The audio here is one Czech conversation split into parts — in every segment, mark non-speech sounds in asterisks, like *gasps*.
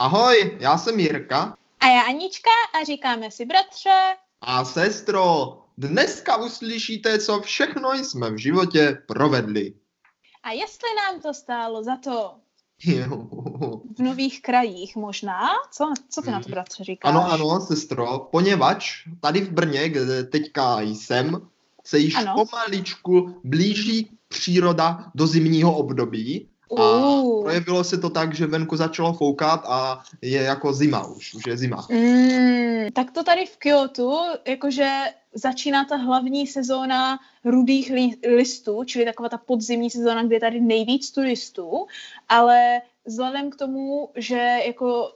Ahoj, já jsem Jirka. A já Anička a říkáme si bratře. A sestro, dneska uslyšíte, co všechno jsme v životě provedli. A jestli nám to stálo za to v nových krajích možná? Co, co ty na to, bratře, říkáš? Ano, ano, sestro, poněvadž tady v Brně, kde teďka jsem, se již ano. pomaličku blíží příroda do zimního období a projevilo se to tak, že venku začalo foukat a je jako zima už, už je zima. Mm, tak to tady v Kyoto, jakože začíná ta hlavní sezóna rudých li- listů, čili taková ta podzimní sezóna, kde je tady nejvíc turistů, ale vzhledem k tomu, že jako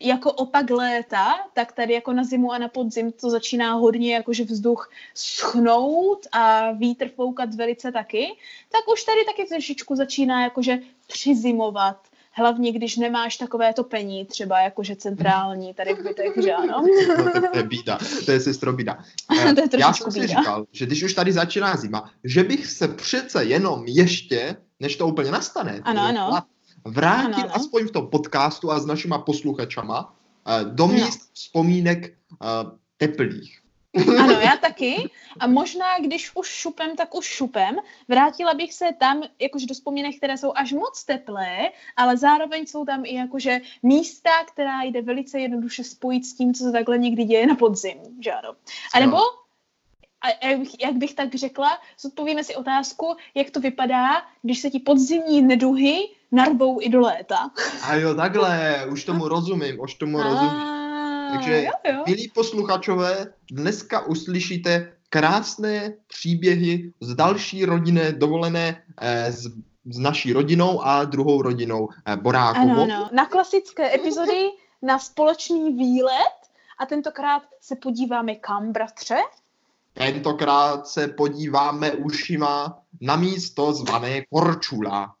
jako opak léta, tak tady jako na zimu a na podzim to začíná hodně jakože vzduch schnout a vítr foukat velice taky, tak už tady taky trošičku začíná jakože přizimovat. Hlavně, když nemáš takové topení, třeba jakože centrální tady v bytech, že ano? *laughs* No, to, to je bída, to je sestro bída. *laughs* to je Já jsem si bída. říkal, že když už tady začíná zima, že bych se přece jenom ještě, než to úplně nastane, ano, ano vrátil ano, ano. aspoň v tom podcastu a s našima posluchačama uh, do míst no. vzpomínek uh, teplých. *laughs* Ano, já *laughs* taky. A možná, když už šupem, tak už šupem. Vrátila bych se tam jakože do vzpomínek, které jsou až moc teplé, ale zároveň jsou tam i jakože místa, která jde velice jednoduše spojit s tím, co se takhle někdy děje na podzim. Že ano. A nebo a jak bych, jak bych tak řekla, zodpovíme si otázku, jak to vypadá, když se ti podzimní neduhy narvou i do léta. A jo, takhle, už tomu rozumím, už tomu a, rozumím. Takže, jo, jo. milí posluchačové, dneska uslyšíte krásné příběhy z další rodinné dovolené eh, s, s naší rodinou a druhou rodinou eh, Borákovou. Ano, ano. Na klasické epizody na společný výlet a tentokrát se podíváme kam, bratře? Tentokrát se podíváme ušima na místo zvané Korčula.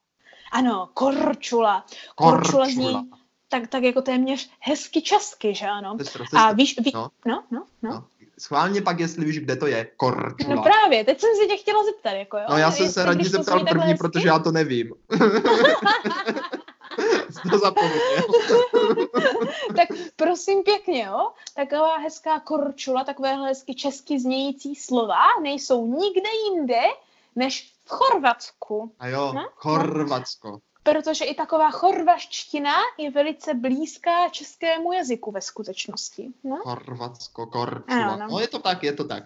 Ano, Korčula. Korčula, Korčula zní tak, tak jako téměř hezky česky, že ano? Sestro, sestro. A víš, ví, no. No, no, no. no. Schválně pak, jestli víš, kde to je, Korčula. No právě, teď jsem si tě chtěla zeptat, jako jo. No já jsem se raději zeptal první, hezky? protože já to nevím. *laughs* to zapomněl. *laughs* tak prosím pěkně, jo, taková hezká korčula, takové hezky česky znějící slova nejsou nikde jinde, než v Chorvatsku. A jo, no? Chorvatsko. Protože i taková chorvaština je velice blízká českému jazyku ve skutečnosti. No? Chorvatsko, korčula. Ano, no. no je to tak, je to tak.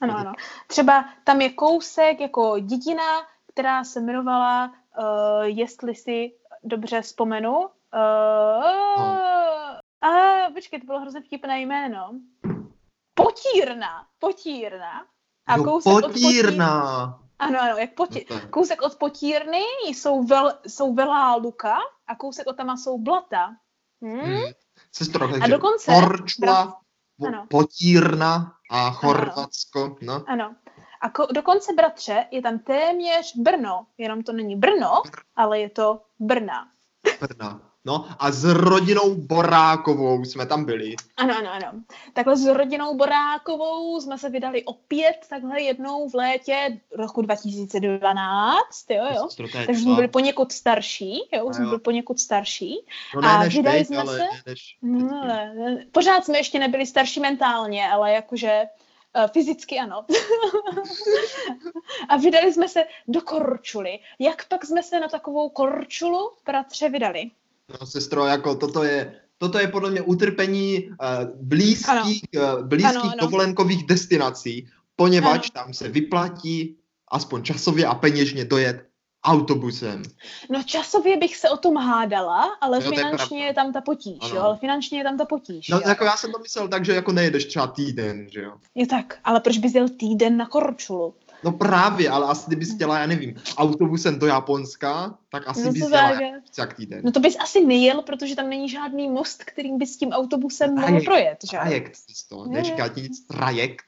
Ano, ano. Třeba tam je kousek jako dědina, která se jmenovala, uh, jestli si dobře vzpomenu. Uh, no. A počkej, to bylo hrozně vtipné jméno. Potírna. Potírna. A jo, kousek potírna. Od potí... Ano, ano, jak potí... no kousek od potírny jsou, vel... jsou velá luka a kousek od tam jsou blata. Hmm? Hmm. Sestro, a dokonce... Korčula, brat... potírna a Chorvatsko. Ano. No. ano. A ko- dokonce, bratře, je tam téměř Brno, jenom to není Brno, ale je to Brna. Brna. No a s rodinou Borákovou jsme tam byli. Ano, ano, ano. Takhle s rodinou Borákovou jsme se vydali opět takhle jednou v létě roku 2012, jo, jo. Takže jsme byli poněkud starší, jo, jsme byli poněkud starší. No ne, a než vydali teď, jsme ale se... Než... No, ale, pořád jsme ještě nebyli starší mentálně, ale jakože Uh, fyzicky ano. *laughs* a vydali jsme se do Korčuly. Jak pak jsme se na takovou Korčulu, bratře, vydali? No, sestro, jako toto je, toto je podle mě utrpení uh, blízkých, uh, blízkých ano, ano. dovolenkových destinací, poněvadž ano. tam se vyplatí aspoň časově a peněžně dojet autobusem. No časově bych se o tom hádala, ale jo, finančně je, je tam ta potíž, ano. jo, ale finančně je tam ta potíž. No jo. jako já jsem to myslel tak, že jako nejedeš třeba týden, že jo. Je tak, ale proč bys jel týden na Korčulu? No právě, ale asi kdybys chtěla, já nevím, autobusem do Japonska, tak asi no bys jela jak týden. No to bys asi nejel, protože tam není žádný most, kterým bys s tím autobusem mohl projet, že? Trajekt, to, neříkat nic, trajekt.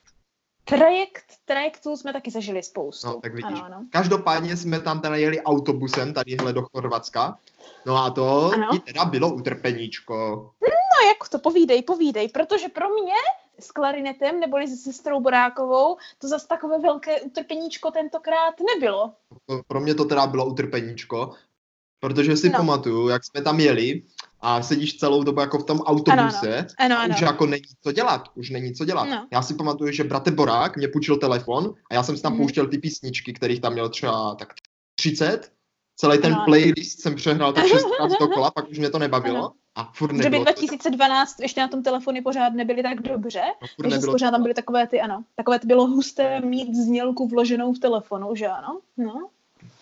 Trajekt, trajektů jsme taky zažili spoustu. No, tak vidíš. Ano, ano. Každopádně jsme tam teda jeli autobusem, tadyhle do Chorvatska. No a to ano. i teda bylo utrpeníčko. No, jak to, povídej, povídej, protože pro mě s klarinetem neboli se sestrou Borákovou, to zase takové velké utrpeníčko tentokrát nebylo. Pro mě to teda bylo utrpeníčko, protože si no. pamatuju, jak jsme tam jeli a sedíš celou dobu jako v tom autobuse ano, ano. Ano, ano. už jako není co dělat, už není co dělat. No. Já si pamatuju, že bratr Borák mě půjčil telefon a já jsem si tam mm. pouštěl ty písničky, kterých tam měl třeba tak 30. Celý ten ano. playlist jsem přehrál tak *laughs* šestkrát dokola, pak už mě to nebavilo. Ano. A furt že by 2012 to... ještě na tom telefonu pořád nebyly tak dobře, takže pořád tam byly takové ty, ano, takové ty bylo husté mít znělku vloženou v telefonu, že ano? No.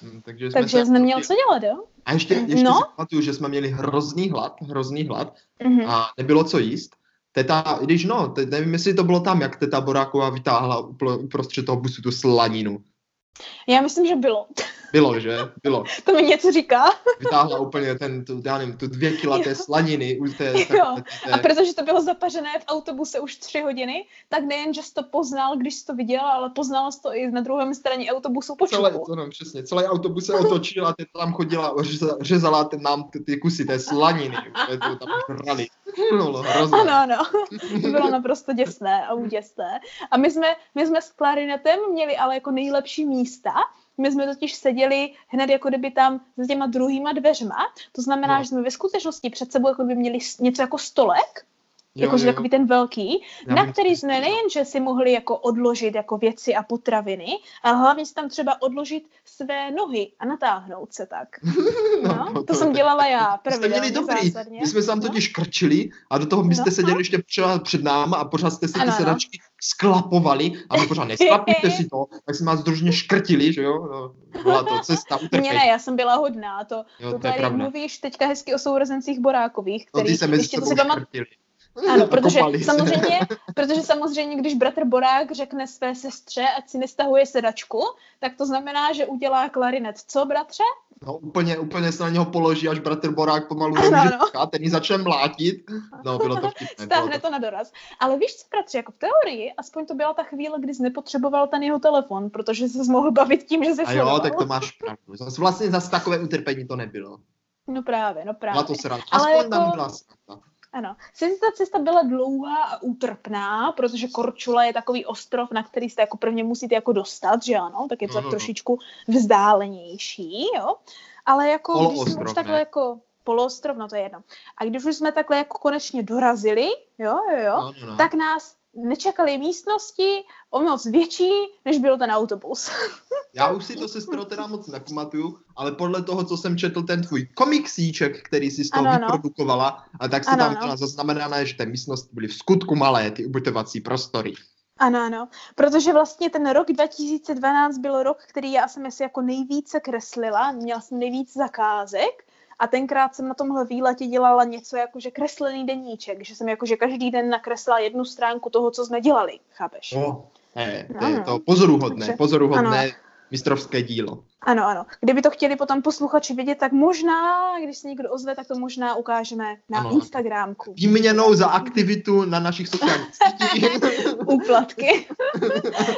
Hmm, takže, jsme takže jsi neměl co dělat, jo? A ještě, ještě no? si pamatuju, že jsme měli hrozný hlad, hrozný hlad mm-hmm. a nebylo co jíst. Teta, když no, te, nevím, jestli to bylo tam, jak teta Boráková vytáhla uprostřed toho busu tu slaninu. Já myslím, že bylo. Bylo, že? Bylo. *laughs* to mi něco říká. Vytáhla úplně ten, tu, já nevím, tu dvě kila té slaniny. U té, *laughs* jo. Té... A protože to bylo zapařené v autobuse už tři hodiny, tak nejen, že jsi to poznal, když jsi to viděl, ale poznal jsi to i na druhém straně autobusu po Celé, to no, přesně. Celý autobus se otočil a ty tam chodila, řezala ten, nám ty, ty kusy té slaniny. To tam žrali. No, ano, ano. To bylo naprosto děsné a úděsné. A my jsme, my jsme s klarinetem měli ale jako nejlepší místa, my jsme totiž seděli hned jako kdyby tam za těma druhýma dveřma. To znamená, no. že jsme ve skutečnosti před sebou jako by měli něco jako stolek, jakože takový ten velký, Já na který jsme nejenže si mohli jako odložit jako věci a potraviny, ale hlavně si tam třeba odložit své nohy a natáhnout se tak. *laughs* No, no, to, to jsem dělala já. Jste měli dobrý. Zásadně. My jsme se tam no. totiž krčili a do toho byste no, seděli no. ještě před náma a pořád jste si ty sedačky sklapovali a my pořád nesklapujte si to, tak jsme vás družně škrtili, že jo? No, byla to cesta *laughs* utrpení. Ne, ne, já jsem byla hodná, to, jo, to, to tady mluvíš teďka hezky o sourozencích Borákových, který no, se ještě to si ano, protože samozřejmě, protože samozřejmě, když bratr Borák řekne své sestře, ať si nestahuje sedačku, tak to znamená, že udělá klarinet. Co, bratře? No úplně, úplně se na něho položí, až bratr Borák pomalu nemůže no. ten ji začne mlátit. No, bylo to vtipné. Stáhne to na doraz. Ale víš co, bratře, jako v teorii, aspoň to byla ta chvíle, kdy jsi nepotřeboval ten jeho telefon, protože jsi mohl bavit tím, že se A jo, tak to máš pravdu. Zas vlastně zase takové utrpení to nebylo. No právě, no právě. Byla to sranda. Aspoň Ale jako... tam byla sranda. Ano. Sice ta cesta byla dlouhá a útrpná, protože Korčula je takový ostrov, na který jste jako prvně musíte jako dostat, že ano, tak je to tak no. trošičku vzdálenější, jo. Ale jako, když jsme už takhle jako poloostrov, no to je jedno. A když už jsme takhle jako konečně dorazili, jo, jo, jo, no, no. tak nás nečekali místnosti o moc větší, než byl ten autobus. *laughs* Já už si to sestro teda moc nepamatuju, ale podle toho, co jsem četl ten tvůj komiksíček, který si z toho ano, vyprodukovala, a tak se ano, tam ano. zaznamenané, že ty místnosti byly v skutku malé, ty ubytovací prostory. Ano, ano, protože vlastně ten rok 2012 byl rok, který já jsem si jako nejvíce kreslila, měla jsem nejvíc zakázek a tenkrát jsem na tomhle výletě dělala něco jako, že kreslený deníček, že jsem jako, že každý den nakreslila jednu stránku toho, co jsme dělali, chápeš? No, je, to je to pozoruhodné, pozoruhodné ano. Mistrovské dílo. Ano, ano. Kdyby to chtěli potom posluchači vidět, tak možná, když se někdo ozve, tak to možná ukážeme na ano. Instagramku. Výměnou za aktivitu na našich sociálních sítích. *laughs* Úplatky.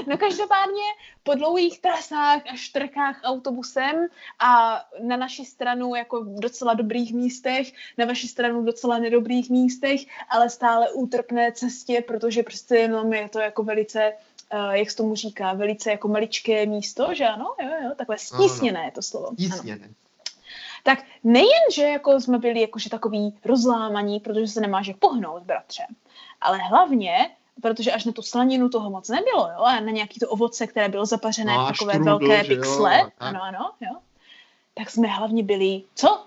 no každopádně po dlouhých trasách a štrkách autobusem a na naší stranu jako v docela dobrých místech, na vaši stranu docela nedobrých místech, ale stále útrpné cestě, protože prostě jenom je to jako velice uh, jak se tomu říká, velice jako maličké místo, že ano? Jo, jo, takové stísněné je to slovo. Stísněné. Tak nejen, že jako jsme byli jakože takový rozlámaní, protože se nemáš jak pohnout, bratře, ale hlavně, protože až na tu slaninu toho moc nebylo, jo, a na nějaký to ovoce, které bylo zapařené v takové štrudl, velké pixle, jo, ano, ano, jo, tak jsme hlavně byli, co?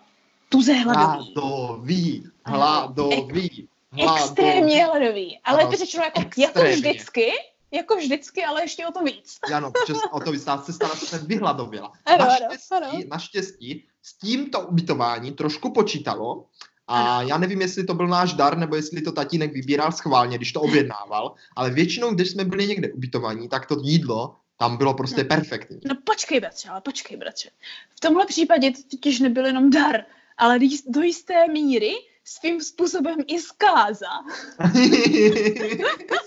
Tuze hladový. Hladový, hladový. Extrémně hladový, ale ano, to řečeno jako, jako vždycky, jako vždycky, ale ještě o to víc. *laughs* Ano, přes o to víc. Ta cesta se vyhladověla. Ano, naštěstí, ano, ano. naštěstí s tímto ubytování trošku počítalo, a ano. já nevím, jestli to byl náš dar, nebo jestli to tatínek vybíral schválně, když to objednával, ale většinou, když jsme byli někde ubytovaní, tak to jídlo tam bylo prostě no. perfektní. No počkej, bratře, ale počkej, bratře. V tomhle případě to totiž nebyl jenom dar, ale do jisté míry svým způsobem i zkáza. *laughs* *laughs*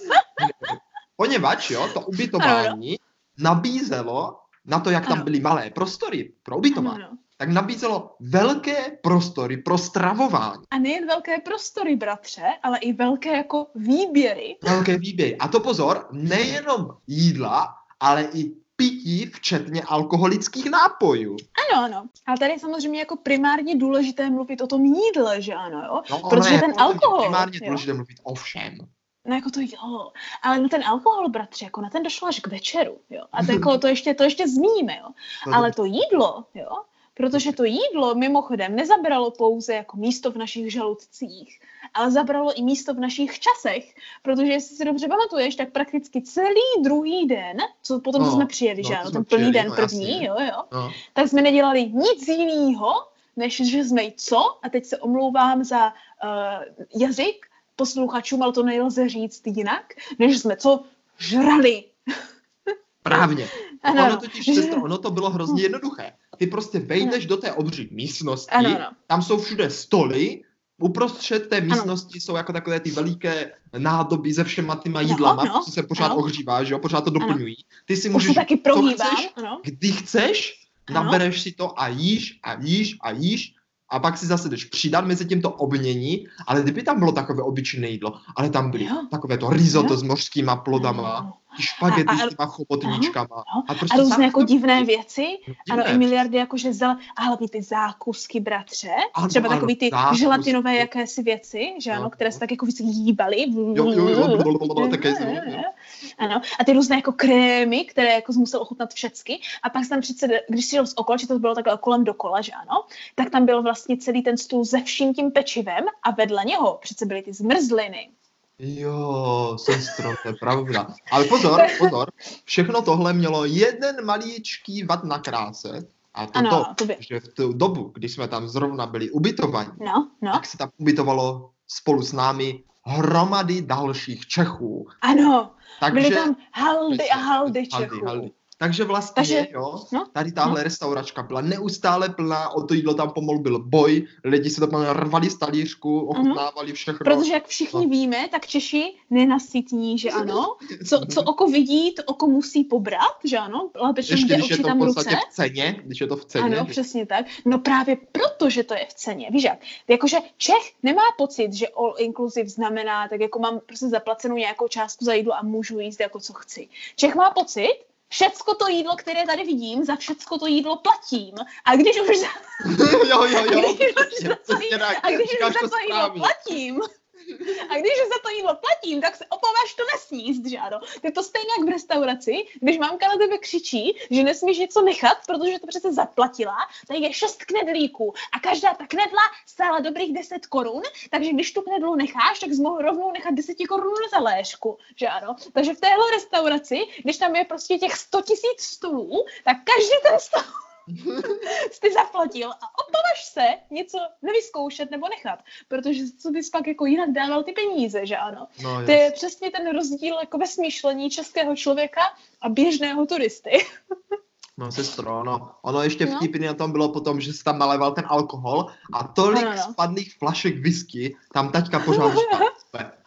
Poněvadž jo, to ubytování nabízelo na to, jak tam byly malé prostory pro ubytování, tak nabízelo velké prostory pro stravování. A nejen velké prostory, bratře, ale i velké jako výběry. Velké výběry. A to pozor, nejenom jídla, ale i pití, včetně alkoholických nápojů. Ano, ano. Ale tady je samozřejmě jako primárně důležité mluvit o tom jídle, že ano, jo? No, Protože ten alkohol... Primárně jo? důležité mluvit o všem. No jako to jo, ale no ten alkohol, bratře, jako na ten došlo až k večeru, jo. A to, jako, *laughs* to, ještě, to ještě zmíníme, jo. Ale to jídlo, jo, protože to jídlo mimochodem nezabralo pouze jako místo v našich žaludcích, ale zabralo i místo v našich časech, protože jestli si dobře pamatuješ, tak prakticky celý druhý den, co potom no, jsme přijeli, no, že ano, ten plný přijeli, den no, první, jasně. jo, jo, no. tak jsme nedělali nic jiného, než že jsme co, a teď se omlouvám za uh, jazyk, posluchačům, ale to nelze říct jinak, než jsme co žrali. Právně. *laughs* Ano, ono totiž, sestro, ono to bylo hrozně jednoduché. Ty prostě vejdeš ano. do té obří místnosti, ano, ano. tam jsou všude stoly, uprostřed té místnosti ano. jsou jako takové ty veliké nádoby se všema těma jídlama, no, no, co se pořád ano. ohřívá, že jo, pořád to doplňují. Ty si můžeš, taky prohýbám, chceš, ano. kdy chceš, ano. nabereš si to a jíš a jíš a jíš a pak si zase jdeš přidat mezi tím to obmění, ale kdyby tam bylo takové obyčejné jídlo, ale tam byly jo. takové to risotto jo. s mořskýma plodama, jo ty špagety a, a, s těma chobotničkama. A, prostě a různé jako divné věci. Divné. Ano, i miliardy jakože zel, a hlavně ty zákusky, bratře. Ano, Třeba ano, takový ty zákusky. želatinové jakési věci, že ano, které se tak jako hýbaly. Ano, a ty různé jako krémy, které jako musel ochutnat všecky. A pak tam přece, když si jel z okolo, že to bylo takhle kolem dokola, že ano, tak tam byl vlastně celý ten stůl se vším tím pečivem a vedle něho přece byly ty zmrzliny. Jo, sestro, to je pravda. Ale pozor, pozor, všechno tohle mělo jeden maličký vat na kráse, a to, ano, to by... že v tu dobu, kdy jsme tam zrovna byli ubytovaní, no, no. tak se tam ubytovalo spolu s námi hromady dalších Čechů. Ano, Takže, byly tam haldy a haldy Čechů. Haldy, haldy. Takže vlastně, Takže, jo, no, tady tahle no. restauračka byla neustále plná, o to jídlo tam pomalu byl boj, lidi se tam rvali z talířku, ochutnávali všechno. Protože jak všichni no. víme, tak Češi nenasytní, že ano. Co, co oko vidí, to oko musí pobrat, že ano. Lépe, Ještě když je to v podstatě ruce. v ceně, když je to v ceně. Ano, že... přesně tak. No právě proto, že to je v ceně. Víš jak, jakože Čech nemá pocit, že all inclusive znamená, tak jako mám prostě zaplacenou nějakou částku za jídlo a můžu jíst jako co chci. Čech má pocit, všecko to jídlo, které tady vidím, za všecko to jídlo platím. A když už za... *laughs* jo, jo, jo. *laughs* A když už za to, a když už za to jídlo platím, a když za to jídlo platím, tak se opováš to nesníst, že ano. Je to stejně jak v restauraci, když mámka na tebe křičí, že nesmíš něco nechat, protože to přece zaplatila, tak je šest knedlíků a každá ta knedla stála dobrých 10 korun, takže když tu knedlu necháš, tak mohl rovnou nechat 10 korun za léšku, že ano. Takže v téhle restauraci, když tam je prostě těch 100 tisíc stolů, tak každý ten stůl *laughs* jsi zaplatil a opovaž se něco nevyzkoušet nebo nechat, protože co bys pak jako jinak dával ty peníze, že ano. No, to je přesně ten rozdíl jako ve smýšlení českého člověka a běžného turisty. *laughs* No, sestro, no. Ono ještě no. vtipný na tom bylo potom, že se tam naléval ten alkohol a tolik no, no. spadlých flašek whisky tam taťka pořád říká, *laughs*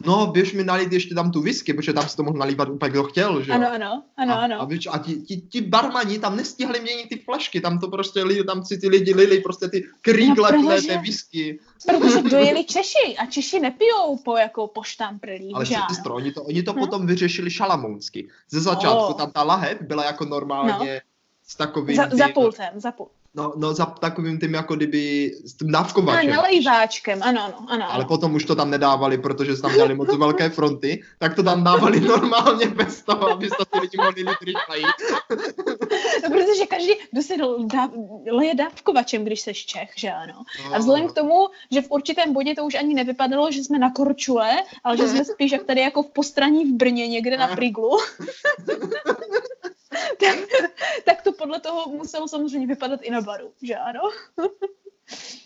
no běž mi nalít ještě tam tu whisky, protože tam se to mohl nalívat úplně kdo chtěl, že Ano, ano, ano, a, ano. A, víš, a ti, ti, ti, barmani tam nestihli měnit ty flašky, tam to prostě li, tam si ty lidi lili prostě ty krýgle no, protože, té whisky. Protože dojeli Češi a Češi nepijou po jako po štamprlích, Ale sestro, oni to, oni to no. potom vyřešili šalamounsky. Ze začátku oh. tam ta lahev byla jako normálně no s takovým... Za, za pultem, za. No, no za takovým tím jako kdyby s tím dávkovačem. A nalejváčkem, ano, ano, ano. Ale potom už to tam nedávali, protože tam měli moc velké fronty, tak to tam dávali *laughs* normálně bez toho, aby se ty lidi mohli litry *laughs* No, protože každý, kdo se dá, leje dávkovačem, když seš Čech, že ano. A vzhledem k tomu, že v určitém bodě to už ani nevypadalo, že jsme na Korčule, ale že jsme spíš jak tady jako v postraní v Brně, někde na *laughs* Priglu. Tak, *laughs* tak to podle toho muselo samozřejmě vypadat i na baru, že ano? *laughs*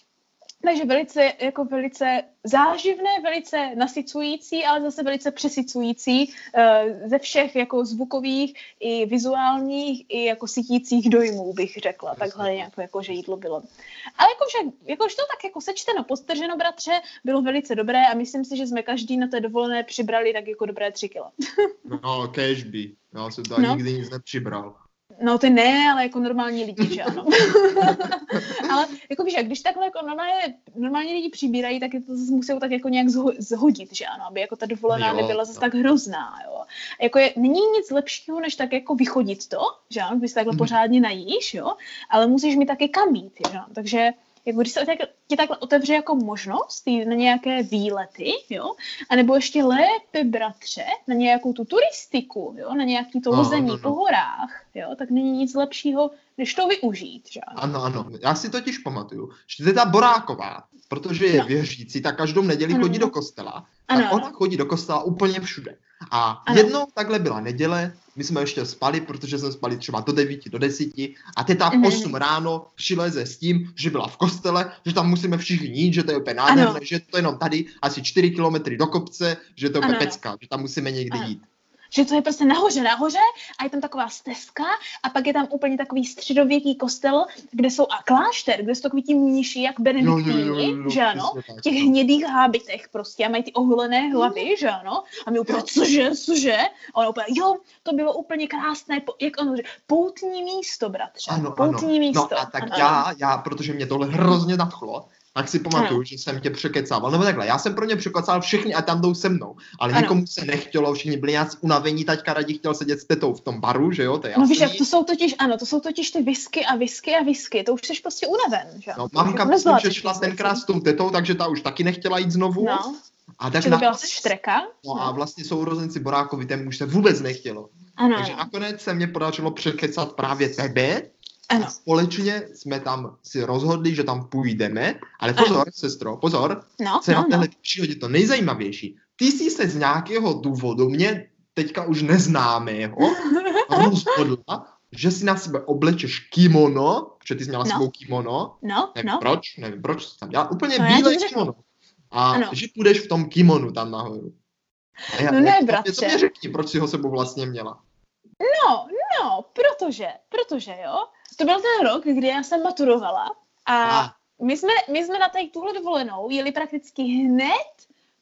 Takže velice, jako velice záživné, velice nasycující, ale zase velice přesycující uh, ze všech jako zvukových i vizuálních i jako sytících dojmů, bych řekla. Takhle nějak, jako, že jídlo bylo. Ale jakože, jakož to tak jako sečteno, postrženo, bratře, bylo velice dobré a myslím si, že jsme každý na té dovolené přibrali tak jako dobré tři kila. *laughs* no, cashby. Já jsem tam no. nikdy nic nepřibral. No ty ne, ale jako normální lidi, že ano. *laughs* ale jako víš, když takhle jako normálně, normální lidi přibírají, tak je to zase musí tak jako nějak zho, zhodit, že ano, aby jako ta dovolená jo, nebyla zase jo. tak hrozná, jo. A jako je, není nic lepšího, než tak jako vychodit to, že ano, když se takhle mm. pořádně najíš, jo, ale musíš mít taky kam jít, že ano. Takže jako když se tak, ti takhle otevře jako možnost jít na nějaké výlety, jo, anebo ještě lépe, bratře, na nějakou tu turistiku, jo, na nějaký to lození no, no, no. po horách, jo, tak není nic lepšího, než to využít, že ano? Ano. Já si totiž pamatuju, že je ta Boráková, protože je no. věřící, tak každou neděli ano. chodí do kostela, ano, tak ona ano. chodí do kostela úplně všude. A ano. jednou takhle byla neděle, my jsme ještě spali, protože jsme spali třeba do 9, do 10 a teta v 8 ráno přileze s tím, že byla v kostele, že tam musíme všichni jít, že to je úplně nádherné, že to je jenom tady asi 4 kilometry do kopce, že to je úplně pecka, že tam musíme někdy ano. jít že to je prostě nahoře, nahoře a je tam taková stezka a pak je tam úplně takový středověký kostel, kde jsou a klášter, kde jsou takový ti mniši, jak benediktíni, že ano, v těch hnědých hábitech prostě a mají ty oholené hlavy, že ano, a my úplně, cože, cože, a ono úplně, jo, to bylo úplně krásné, jak ono, poutní místo, bratře, ano, poutní ano. místo. No a tak ano. já, já, protože mě tohle hrozně nadchlo, tak si pamatuju, ano. že jsem tě překecával. Nebo takhle, já jsem pro ně překecal všechny a tam jdou se mnou. Ale ano. nikomu se nechtělo, všichni byli nějak unavení, taťka radí chtěl sedět s tetou v tom baru, že jo, to je No víš, to jsou totiž, ano, to jsou totiž ty whisky a whisky a whisky, to už jsi prostě unaven, že No, mamka, myslím, že šla tenkrát s tou tetou, takže ta už taky nechtěla jít znovu. No. A tak Čili byla štreka. No, no a vlastně sourozenci Borákovi, ten už se vůbec nechtělo. Ano. Takže nakonec se mě podařilo překecat právě tebe, ano. A společně jsme tam si rozhodli, že tam půjdeme, ale pozor, ano. sestro, pozor, no, co no, na téhle no. příhodě to nejzajímavější. Ty jsi se z nějakého důvodu, mě teďka už neznámého, *laughs* rozhodla, že si na sebe oblečeš kimono, že ty jsi měla no. svou kimono, no, nevím no. proč, nevím proč jsi tam dělala, úplně no, bílé kimono. A ano. že půjdeš v tom kimonu tam nahoru. A já, no ne, bratře. To mě řekni, proč si ho sebou vlastně měla. No, no, protože, protože jo, to byl ten rok, kdy já jsem maturovala a ah. my, jsme, my jsme na tady tuhle dovolenou jeli prakticky hned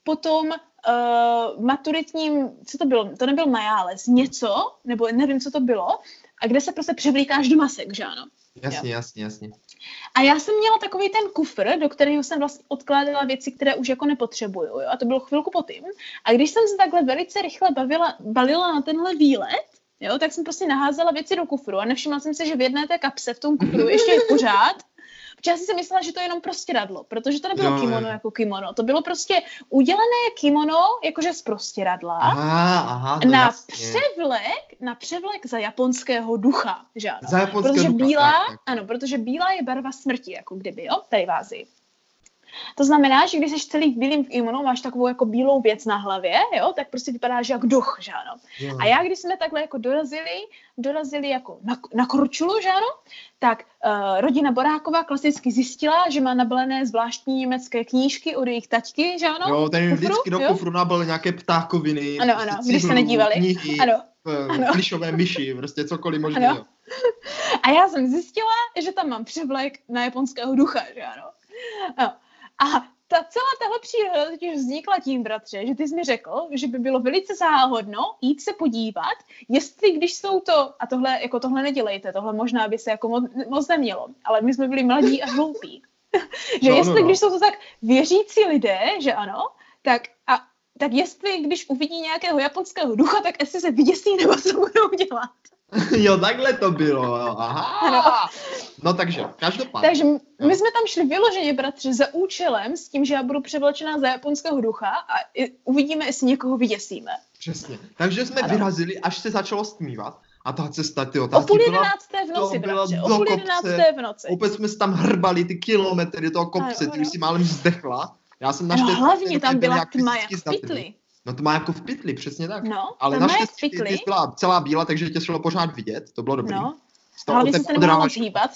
po tom uh, maturitním, co to bylo, to nebyl Majáles, něco, nebo nevím, co to bylo, a kde se prostě převlíkáš do masek, že ano? Jasně, jo. jasně, jasně. A já jsem měla takový ten kufr, do kterého jsem vlastně odkládala věci, které už jako nepotřebuju, jo? a to bylo chvilku po tím. A když jsem se takhle velice rychle bavila, balila na tenhle výlet, Jo, tak jsem prostě naházela věci do kufru a nevšimla jsem si, že v jedné té kapse v tom kufru ještě je pořád. Protože já jsem si myslela, že to je jenom prostě radlo, protože to nebylo jo, kimono jako kimono. To bylo prostě udělané kimono jakože z prostěradla aha, aha, na jasně. převlek, na převlek za japonského ducha, že ano. Za japonského protože ducha, bílá, tak, tak. ano, protože bílá je barva smrti, jako kdyby, jo, tady v Ázii. To znamená, že když jsi celý v bílém kimono, máš takovou jako bílou věc na hlavě, jo, tak prostě vypadáš jak duch, že ano. A já, když jsme takhle jako dorazili, dorazili jako na, na Korčulu, že ano, tak uh, rodina Boráková klasicky zjistila, že má nabalené zvláštní německé knížky od jejich taťky, že ano. Jo, ten kufru, vždycky do kufru nabil nějaké ptákoviny. Ano, ano, když se nedívali. Knihy, ano. Uh, ano. Plišové myši, prostě cokoliv možného. A já jsem zjistila, že tam mám převlek na japonského ducha, že ano. ano. A ta celá tahle příhoda totiž vznikla tím, bratře, že ty jsi mi řekl, že by bylo velice záhodno jít se podívat, jestli když jsou to, a tohle, jako tohle nedělejte, tohle možná by se jako moc, moc nemělo, ale my jsme byli mladí a hloupí. *laughs* že no, jestli, no, no. když jsou to tak věřící lidé, že ano, tak a tak jestli, když uvidí nějakého japonského ducha, tak jestli se vyděsí nebo co budou dělat. *laughs* jo, takhle to bylo, aha. Ano. No takže, každopádně. Takže my jsme tam šli vyloženě, bratři, za účelem, s tím, že já budu převlečená za japonského ducha a uvidíme, jestli někoho vyděsíme. Přesně. Takže jsme ano. vyrazili, až se začalo stmívat. A ta cesta, ty otázky O půl jedenácté v noci, bratře, o půl jedenácté v noci. Opět jsme se tam hrbali ty kilometry toho kopce, ano, ty už si málem zdechla. Já jsem naštěstí... No hlavně tam byla tma jak v pytli. No to má jako v pytli, přesně tak. No, Ale naštěstí ty, ty byla celá bílá, takže tě šlo pořád vidět, to bylo dobré. No, hlavně jsi se nemohla hýbat,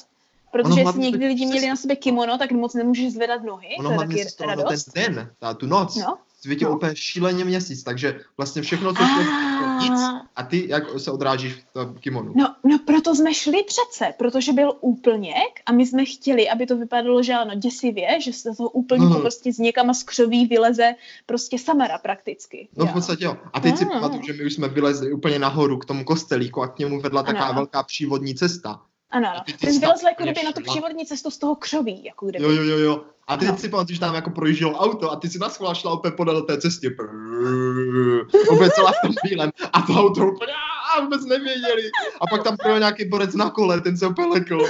protože jestli někdy lidi měli na sebe kimono, tak moc nemůžeš zvedat nohy. Ono to je taky radost. ten den, ta, tu noc, no. Světí no. úplně šíleně měsíc, takže vlastně všechno, co šlo, nic a ty jak se odrážíš v tom kimonu. No, no proto jsme šli přece, protože byl úplněk a my jsme chtěli, aby to vypadalo, že ano, děsivě, že se to úplně no. prostě z někama z křoví vyleze prostě Samara prakticky. No v podstatě jo. A teď si pamatuju, že my už jsme vylezli úplně nahoru k tomu kostelíku a k němu vedla taková velká přívodní cesta. Ano, ano. Ty, ty jsi vylezl jako kdyby na tu přívodní cestu z toho křoví, jako kdyby. Jo, jo, jo, jo. A teď no. si pamatuju, že tam jako projíždělo auto a ty si na schvál šla opět podél té cestě. Opět celá v tom. A to auto úplně a vůbec nevěděli. A pak tam projel nějaký borec na kole, ten se úplně lekl.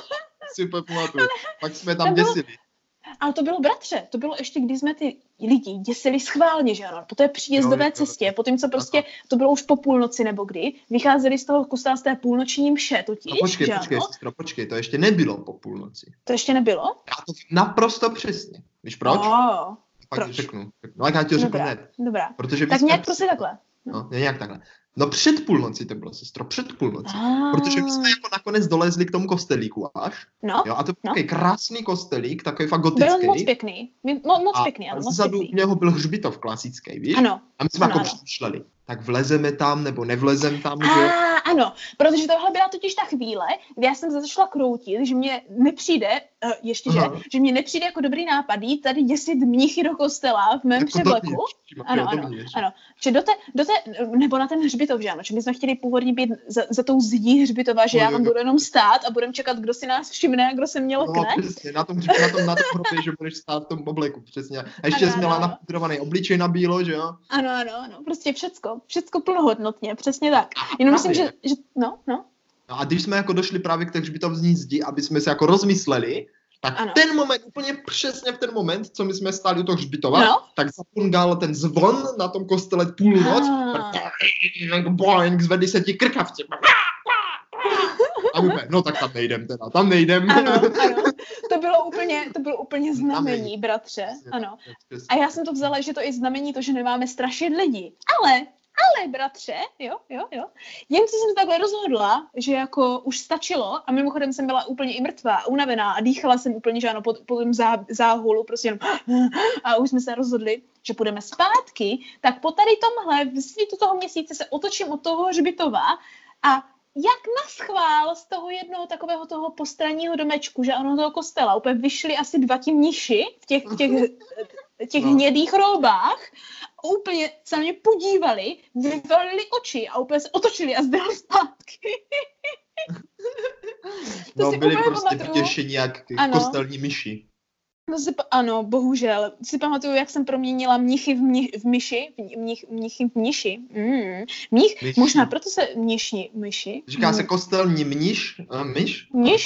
*laughs* si úplně pamatuju. Pak jsme tam děsili. Ale to bylo bratře, to bylo ještě, když jsme ty lidi děsili schválně, že ano, po té příjezdové jo, cestě, po tím, co prostě, to bylo už po půlnoci nebo kdy, vycházeli z toho kostela z té půlnoční mše totiž, no počkej, že počkej, ano? sestro, počkej, to ještě nebylo po půlnoci. To ještě nebylo? Já to naprosto přesně. Víš proč? Oh, Pak proč? řeknu. No já ti to řeknu Dobrá, hned. dobrá. Protože Tak nějak prostě takhle. No, nějak takhle. No před půlnocí to bylo, sestro, před půlnocí. Ah. Protože my jsme jako nakonec dolezli k tomu kostelíku až. No, Jo, a to byl no. takový krásný kostelík, takový fakt gotický. byl moc pěkný. Mo, moc a pěkný, ano, moc zadu pěkný. něho byl hřbitov klasický, víš? Ano, A my jsme ano, jako ano. přemýšleli, tak vlezeme tam, nebo nevlezem tam, že A jo? ano, protože tohle byla totiž ta chvíle, kdy já jsem začala kroutit, že mě nepřijde, uh, ještě že, Aha. že mě nepřijde jako dobrý nápad jít tady děsit mnichy do kostela v mém Jako převleku. jo, Ano, ano, ano. Že do té, do té, nebo na ten hřbitov, že ano, že my jsme chtěli původně být za, za tou zdí hřbitova, že No, já tam budu jenom stát a budeme čekat, kdo si nás všimne a kdo se mě No, lekne. přesně, na tom, na tom, na tom hrobě, že budeš stát v tom obleku, přesně. A ještě Ano, jsi měla napudrovaný obličej na bílo, že jo? Ano, ano, ano, prostě všecko, všecko plnohodnotně, přesně tak. Jenom myslím, že, že, no, no, No a když jsme jako došli právě k té hřbitovní zdi, aby jsme se jako rozmysleli, tak Ano. ten moment, úplně přesně v ten moment, co my jsme stáli u toho hřbitova, no, tak zapungal ten zvon na tom kostele půlnoc. Ah. Boing, zvedli se ti krkavci. A úplně, no tak tam nejdem teda, tam nejdem. ano, ano, to bylo úplně, to bylo úplně znamení, bratře, ano. A já jsem to vzala, že to je znamení to, že nemáme strašit lidi. Ale, ale bratře, jo, jo, jo. Jen co jsem se takhle rozhodla, že jako už stačilo a mimochodem jsem byla úplně i mrtvá, unavená a dýchala jsem úplně žádnou po, po tom zá, záhulu, prostě jenom *gasps* a už jsme se rozhodli, že půjdeme zpátky, tak po tady tomhle v svítu toho měsíce se otočím od toho hřbitova a jak na schvál z toho jednoho takového toho postranního domečku, že ano, toho kostela, úplně vyšli asi dva ti mniši v těch, v těch, *laughs* těch No. hnědých roubách a úplně se na mě podívali, vyvalili oči a úplně se otočili a zdali zpátky. *laughs* to No si byli prostě vytěšení jak Ano. kostelní myši. No si, ano, bohužel. Si pamatuju, jak jsem proměnila mnichy v, mni, v myši. V, mnich, mnichy v mniši. Mm. Mnich, Myši. možná proto se mniši, myši. Říká se Mm. kostelní mniš, a myš? My,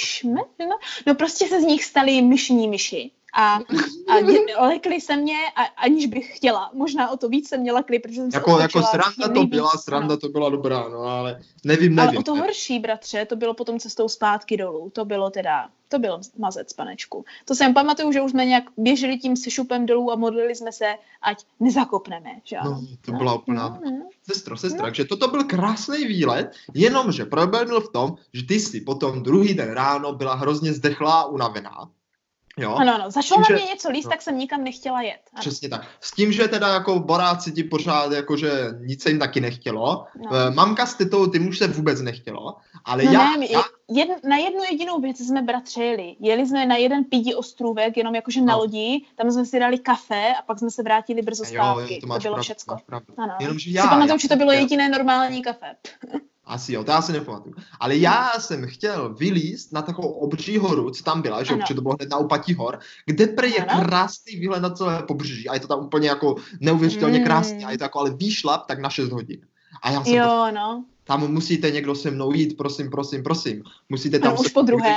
no, no prostě se z nich stali myšní myši. A, a *laughs* lekli se mě, a, aniž bych chtěla. Možná o to víc se mě lekli, protože jsem se Jako, jako otočila sranda to byla, sranda to byla dobrá, no ale nevím, nevím. Ale o to horší, bratře, to bylo potom cestou zpátky dolů. To bylo teda, to byl mazec, panečku. To jsem pamatuju, že už jsme nějak běželi tím sešupem dolů a modlili jsme se, ať nezakopneme, že? No, to byla úplná No, no. Sestro, sestra, takže toto byl krásný výlet, jenomže problém byl v tom, že ty si potom druhý den ráno byla hrozně zdechlá a unavená. Jo? Ano, ano, začalo Tím, na že- mě něco líst, no. tak jsem nikam nechtěla jet. Ano. Přesně tak. S tím, že teda jako boráci ti pořád jakože nic se jim taky nechtělo. No. No. Mamka s tetou, ty už se vůbec nechtělo. Ale No já, ne, já, Jedn, na jednu jedinou věc jsme bratře jeli. Jeli jsme na jeden pidi ostrůvek, jenom jakože na No. lodi, tam jsme si dali kafe a pak jsme se vrátili brzo zpátky. to, to, máš bylo pravdu, všecko. Ano. Jenomže Já, si pamatuju, já že to bylo jediné normální kafe. Asi jo, to já si nepamatuju. Ale já jsem chtěl vylíst na takovou obří horu, co tam byla, že, jo, to bylo hned na úpatí hor, kde pre je Ano. krásný výhled na celé pobřeží a je to tam úplně jako neuvěřitelně Mm. krásný a je to jako ale výšlap tak na 6 hodin. A já jsem Jo, no. Tam musíte někdo se mnou jít, prosím, prosím, prosím. Musíte tam No, už po druhé.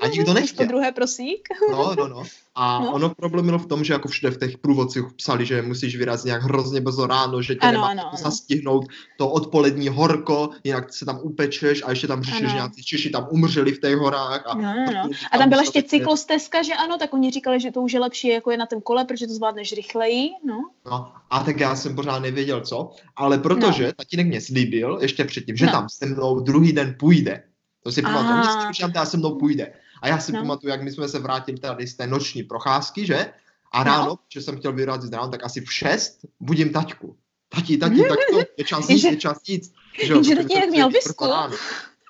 A nikdo *laughs* Už po nechtěl. druhé, prosík. No, no, no. A No. no. ono problém bylo v tom, že jako všude v těch průvodcích psali, že musíš vyrazit nějak hrozně brzo ráno, že tě Ano, nemá ano, ano. zastihnout to odpolední horko, jinak se tam upečeš a ještě tam řešíš, nějací Češi tam umřeli v těch horách. A, No, no. tam A tam byla ještě cyklostezka, že ano, tak oni říkali, že to už je lepší jako je na tom kole, protože to zvládneš rychleji, no. No, a tak já jsem pořád nevěděl co, ale protože no. tatínek mě slíbil ještě předtím, že No. tam se mnou druhý den půjde. To si pamatuju, že tam teda se mnou půjde. A já si No. no. pamatuju, jak my jsme se vrátili tady z té noční procházky, že? A ráno, no. že jsem chtěl vyrazit ráno, tak asi v 6 budím taťku. Tati, tati, *laughs* tak to je čas jít, je čas jít. Že, že tatínek měl visku.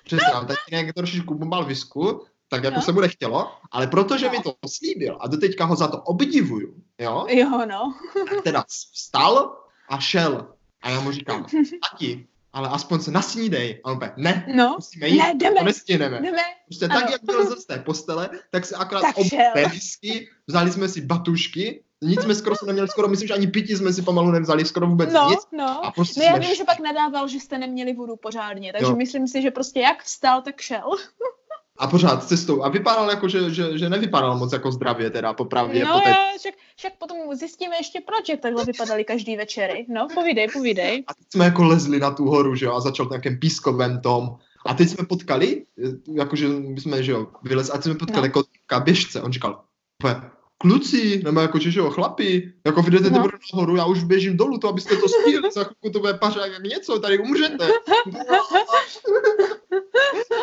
Přesně, tatínek trošičku mal visku, tak jako no. se mu nechtělo, ale protože no. mi to slíbil a doteďka ho za to obdivuju, jo? Jo, no. tak teda vstal a šel. A já mu říkám, *laughs* tati, ale aspoň se nasnídej. A on ne, no. musíme jít, ne, jdeme, to nestihneme. Jdeme. Prostě ano. tak, jak byl z té postele, tak se akorát oběhli, vzali jsme si batušky, nic jsme skoro se neměli, skoro myslím, že ani pití jsme si pomalu nevzali, skoro vůbec no, nic. No, a prostě no já vím, že pak nadával, že jste neměli vodu pořádně, takže jo. myslím si, že prostě jak vstal, tak šel. A pořád cestou. A vypadal jako, že, že, že nevypadal moc jako zdravě teda, popravdě. No já, však, však potom zjistíme ještě proč, jak takhle vypadali každý večery. No, povídej, povídej. A teď jsme jako lezli na tu horu, že jo, a začal nějakým pískovém tom. A teď jsme potkali, jakože jsme, že jo, vylez, a teď jsme potkali no. kotka běžce. On říkal, kluci, nebo jako, jo, chlapi, jako vy jdete no. nahoru, já už běžím dolů, to abyste to stihli, za chvilku to bude pařák jak něco, tady umřete.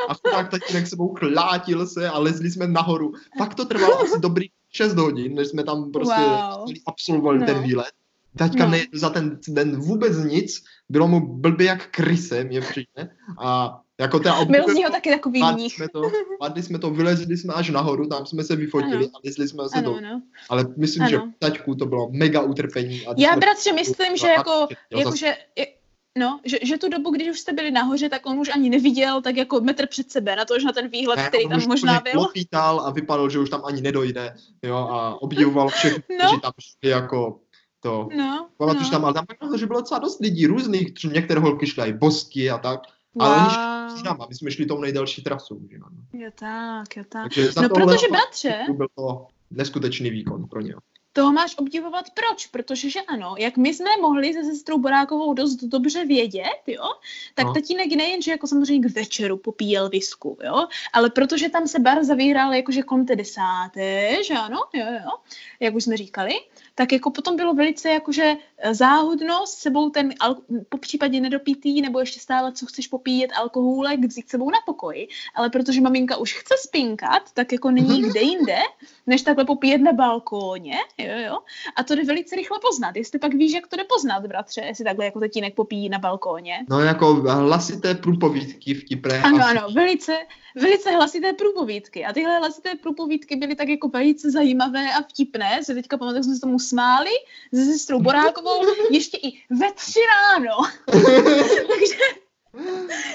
A tak tatínek sebou chlátil se a lezli jsme nahoru. Pak to trvalo asi dobrý 6 hodin, než jsme tam prostě wow. absolvovali no. ten výlet. Taťka no. ne, za ten den vůbec nic, bylo mu blbě jak kryse, mě přijde. A jako teda Byl z něho taky takový mních. Jsme to, padli jsme to, vylezli jsme až nahoru, tam jsme se vyfotili ano. a lezli jsme se do. Ale myslím, ano. že taťku to bylo mega utrpení. A Já bratře myslím, že jako, jako že, No, že, že tu dobu, když už jste byli nahoře, tak on už ani neviděl tak jako metr před sebe, na to, že na ten výhled, ne, který tam možná byl. Klopítal a vypadal, že už tam ani nedojde, jo, a obdivoval všechny, *laughs* no. kteří tam šli jako to. No, Pamatuju, no. tam, ale tam že bylo docela dost lidí, různých, některé holky šly i bosky a tak. Wow. Ale oni šli s náma, my jsme šli tou nejdelší trasou. Že ano. Jo tak, jo tak. Takže no protože bratře... Byl to neskutečný výkon pro ně. Toho máš obdivovat proč? Protože že ano, jak my jsme mohli se sestrou Borákovou dost dobře vědět, jo, tak no. tatínek nejen, že jako samozřejmě k večeru popíjel visku, jo, ale protože tam se bar zavíral jakože kolem té desáté, že ano, jo, jo, jak už jsme říkali, tak jako potom bylo velice jakože eh, záhodno s sebou ten, po případě nedopitý, nebo ještě stále, co chceš popíjet, alkohólek, vzít sebou na pokoj. Ale protože maminka už chce spinkat, tak jako není kde jinde, než takhle popíjet na balkóně, jo, jo. A to jde velice rychle poznat. Jestli pak víš, jak to jde poznat, bratře, jestli takhle jako tatínek popíjí na balkóně. No jako hlasité průpovídky vtipné. Ano, ano, velice, velice hlasité průpovídky. A tyhle hlasité průpovídky byly tak jako velice zajímavé a vtipné. Se teďka pamatuju, jsme se tomu smáli se sestrou Borákovou ještě i ve tři ráno. *laughs* takže,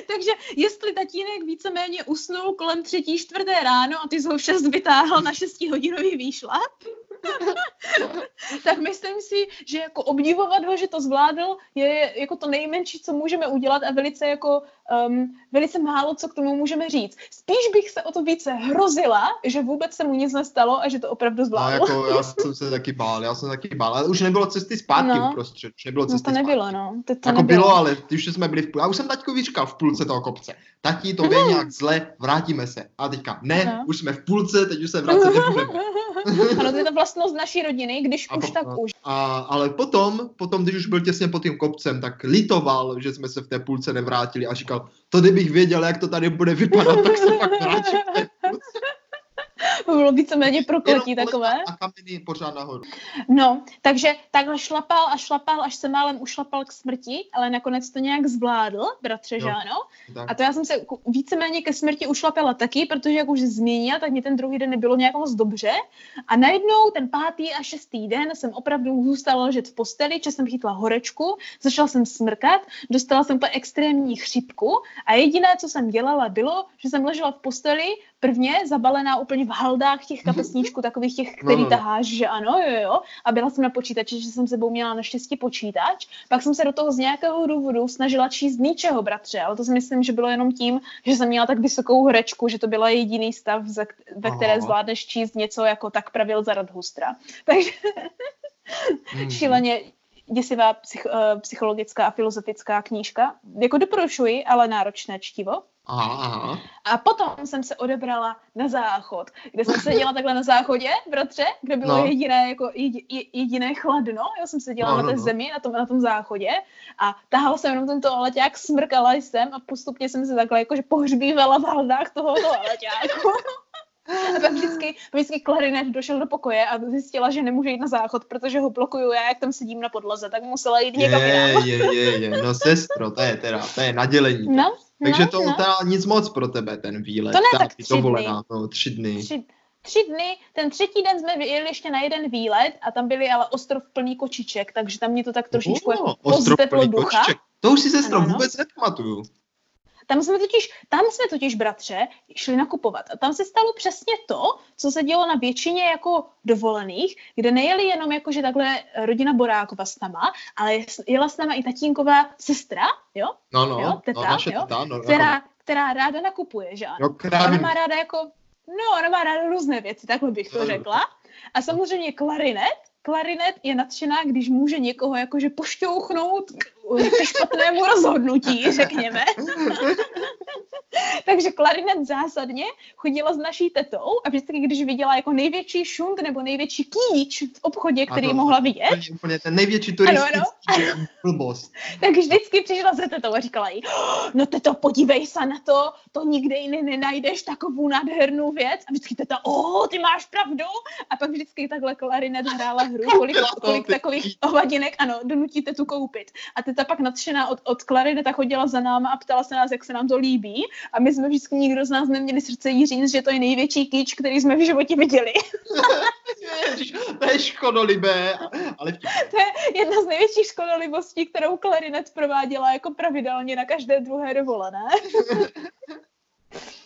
takže jestli tatínek víceméně usnul kolem třetí, čtvrté ráno a ty jsi ho v šest vytáhl na šestihodinový výšlap, *laughs* tak myslím si, že jako obdivovat ho, že to zvládl, je jako to nejmenší, co můžeme udělat a velice jako um, velice málo, co k tomu můžeme říct. Spíš bych se o to více hrozila, že vůbec se mu nic nestalo a že to opravdu zvládl. No, jako já *laughs* jsem se taky bál, já jsem taky bál, ale už nebylo cesty zpátky no. uprostřed, už nebylo cesty no to nebylo, zpátky. no. To, to jako nebylo. bylo, ale už jsme byli v půl. Já už jsem taťkovi říkal v půlce toho kopce. Tati, to je nějak zle, vrátíme se. A teďka, ne, no. už jsme v půlce, teď už se vracet nebudeme. *laughs* ano, to je to vlastnost naší rodiny, když a už po, tak už. A, ale potom, potom, když už byl těsně pod tím kopcem, tak litoval, že jsme se v té půlce nevrátili a říkal, to kdybych věděl, jak to tady bude vypadat, tak se pak vrátím v té půlce. Bylo víceméně prokletí takové. A kameny pořád nahoru. No, takže takhle šlapal a šlapal, až se málem ušlapal k smrti, ale nakonec to nějak zvládl, bratře, že ano? A to já jsem se víceméně ke smrti ušlapala taky, protože jak už zmínil, tak mě ten druhý den nebylo nějak moc dobře. A najednou ten pátý a šestý den jsem opravdu zůstala ležet v posteli, že jsem chytla horečku, začala jsem smrkat, dostala jsem úplně extrémní chřipku a jediné, co jsem dělala, bylo, že jsem ležela v posteli, prvně zabalená úplně v haldách těch kapesníčků, takových těch, který no, no. taháš, že ano, jo, jo. A byla jsem na počítači, že jsem sebou měla naštěstí počítač. Pak jsem se do toho z nějakého důvodu snažila číst ničeho, bratře, ale to si myslím, že bylo jenom tím, že jsem měla tak vysokou horečku, že to byla jediný stav, ve které zvládneš číst něco jako tak pravil Zaradhustra. *laughs* Takže mm. šíleně děsivá psych, uh, psychologická a filozofická knížka. Jako doporučuji, ale náročné čtivo. Aha. A potom jsem se odebrala na záchod, kde jsem seděla takhle na záchodě, bratře, kde bylo no. jediné, jako, jediné chladno. Já jsem seděla no, na té no, no. zemi, na tom, na tom záchodě a tahala jsem jenom ten toaleťák, smrkala jsem a postupně jsem se takhle jakože pohřbívala v haldách toho toaleťáku. *laughs* *laughs* A pak vždycky, vždycky klarinet došel do pokoje a zjistila, že nemůže jít na záchod, protože ho blokuju já, jak tam sedím na podlaze, tak musela jít někam je, je, je, je, no sestro, to je teda, to je nadělení. No, Takže no, to no. teda nic moc pro tebe, ten výlet. To ne, ta tak tři dovolená, no, tři dny. Tři, tři dny, ten třetí den jsme jeli ještě na jeden výlet a tam byli ale ostrov plný kočiček, takže tam mě to tak trošičku O, jako ostrov plný ducha. kočiček. To už si sestro ano. vůbec nepamatuju. Tam jsme totiž, tam jsme totiž, bratře, šli nakupovat. A tam se stalo přesně to, co se dělo na většině jako dovolených, kde nejeli jenom jako, že takhle rodina Borákova s náma, ale jela s náma i tatínková sestra, jo, No, no, Jo, teta, no naše jo, teta, no, která, jako, která ráda nakupuje, že ano. Ona má ráda jako, no, ona má ráda různé věci, takhle bych to řekla. A samozřejmě klarinet, klarinet je nadšená, když může někoho jakože pošťouchnout špatnému rozhodnutí, řekněme. *laughs* Takže klarinet zásadně chodila s naší tetou a vždycky, když viděla jako největší šunt nebo největší kýč v obchodě, který Ano. mohla vidět, Úplně, úplně ten největší Ano, turistický blbost. tak vždycky přišla za tetou a říkala jí, "Oh, no teto, podívej se na to, to nikde jiný nenajdeš takovou nádhernou věc. A vždycky teta, o, ty máš pravdu. A pak vždycky takhle klarinet hrála hru, kolik, to, kolik takových hovadinek, ano, donutíte tu koupit. A teta pak nadšená od, od klarineta chodila za náma a ptala se nás, jak se nám to líbí. A my jsme vždycky nikdo z nás neměli srdce jí říct, že to je největší kýč, který jsme v životě viděli. Ježiš, to je škodolibé, ale vtipné. *laughs* To je jedna z největších škodolibostí, kterou klarinet prováděla jako pravidelně na každé druhé dovolené. *laughs*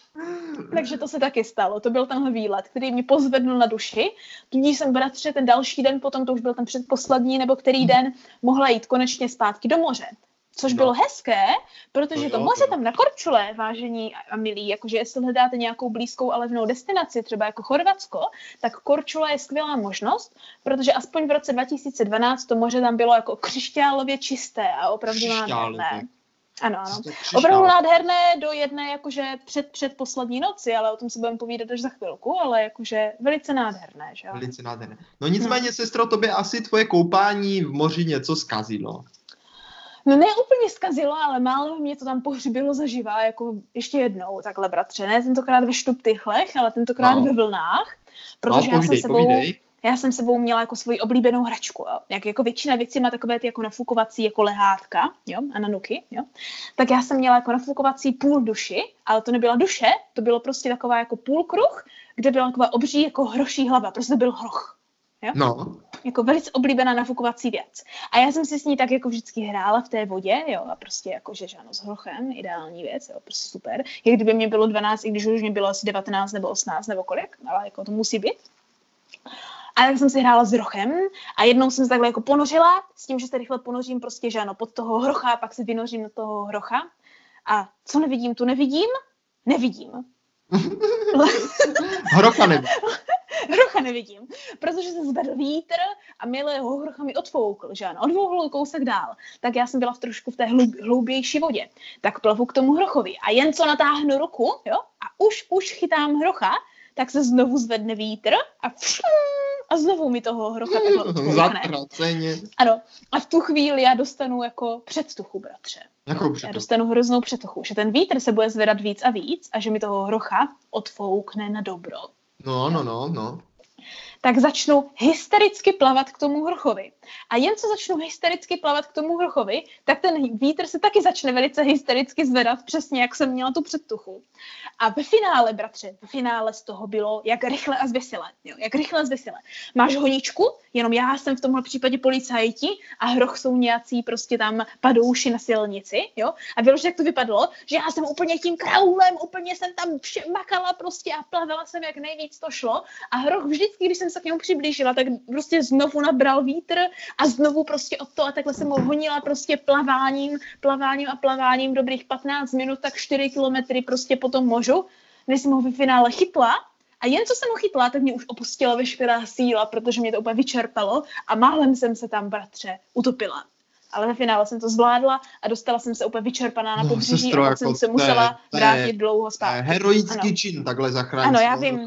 Takže to se taky stalo. To byl tenhle výlet, který mě pozvedl na duši. Tudíž jsem bratře ten další den, potom to už byl ten předposlední, nebo který den, mohla jít konečně zpátky do moře. Což No. bylo hezké, protože To to, moře to. tam na Korčule, vážení a milí, jakože jestli hledáte nějakou blízkou a levnou destinaci, třeba jako Chorvatsko, tak Korčula je skvělá možnost, protože aspoň v roce 2012 to moře tam bylo jako křišťálově čisté a opravdu nádherné. Ano, ano. Opravdu nádherné do jedné jakože před, před poslední noci, ale o tom si budeme povídat až za chvilku, ale jakože velice nádherné, že jo? Velice nádherné. No nicméně, sestro, tobě asi tvoje koupání v moři něco zkazilo. No ne úplně zkazilo, ale málo mě to tam pohřbilo zaživa, jako ještě jednou, takhle bratře. Ne tentokrát ve štuptychlech, ale tentokrát No. ve vlnách, protože no, já povídej, jsem sebou... povídej. Já jsem sebou měla jako svoji oblíbenou hračku, jo. Jak jako většina věcí má takové ty jako nafukovací jako lehátka, jo, a na nuky, jo. Tak já jsem měla jako nafukovací půl duši, ale to nebyla duše, to bylo prostě taková jako půl kruh, kde byla taková obří jako hroší hlava, prostě to byl hroch. No, Jako velice oblíbená nafukovací věc. A já jsem si s ní tak jako vždycky hrála v té vodě, jo, a prostě jako, že žáno s hrochem, ideální věc, jo, prostě super. Jak kdyby mě bylo 12, i když už mě bylo asi 19 nebo 18 nebo kolik, ale jako to musí být. A tak jsem si hrála s hrochem a jednou jsem se takhle jako ponořila, s tím, že se rychle ponořím prostě, že ano, pod toho hrocha, pak se vynořím do toho hrocha. A co nevidím, tu nevidím, nevidím. *laughs* hrocha nebo. *laughs* hrocha nevidím, protože se zvedl vítr a milého hrocha mi odfoukl, že ano, odfoukl kousek dál. Tak já jsem byla v trošku v té hlub, hloubější vodě. Tak plavu k tomu hrochovi a jen co natáhnu ruku, jo, a už, už chytám hrocha, tak se znovu zvedne vítr a pšum, a znovu mi toho hrocha takhle. *laughs* Zatraceně. Ano, a v tu chvíli já dostanu jako předstuchu, bratře. Jako Já před dostanu hroznou předtuchu, že ten vítr se bude zvedat víc a víc a že mi toho hrocha odfoukne na dobro. No, no, no, no. tak začnu hystericky plavat k tomu hrchovi. A jen co začnu hystericky plavat k tomu hrchovi, tak ten vítr se taky začne velice hystericky zvedat, přesně jak jsem měla tu předtuchu. A ve finále, bratře, ve finále z toho bylo jak rychle a zvěsile. Jo, jak rychle a zvěsile. Máš honičku, jenom já jsem v tomhle případě policajti a hroch jsou nějací prostě tam padouši na silnici, jo. A bylo, jak to vypadlo, že já jsem úplně tím kraulem, úplně jsem tam vše makala prostě a plavila jsem, jak nejvíc to šlo. A hroch vždycky, když jsem se k němu přiblížila, tak prostě znovu nabral vítr a znovu prostě od toho a takhle jsem ho honila prostě plaváním, plaváním a plaváním dobrých 15 minut, tak 4 kilometry prostě po tom mořu, než jsem ho ve finále chytla a jen co jsem ho chytla, tak mě už opustila veškerá síla, protože mě to úplně vyčerpalo a málem jsem se tam, bratře, utopila. Ale ve finále jsem to zvládla a dostala jsem se úplně vyčerpaná na No, pobřeží sestro, a pak jako jsem se musela vrátit dlouho zpátky. heroický Ano. čin, takhle zachránit Ano, já vím,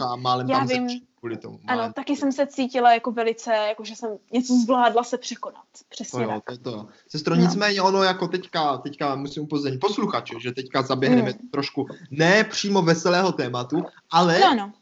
já vím. Kvůli tomu. Ano, málem. taky jsem se cítila jako velice, jako že jsem něco zvládla se překonat. To Přesně jo, tak. to to. Sestro, No. nicméně ono jako teďka, teďka musím upozornit posluchače, že teďka zaběhneme Mm. trošku ne přímo veselého tématu, ale No, ano.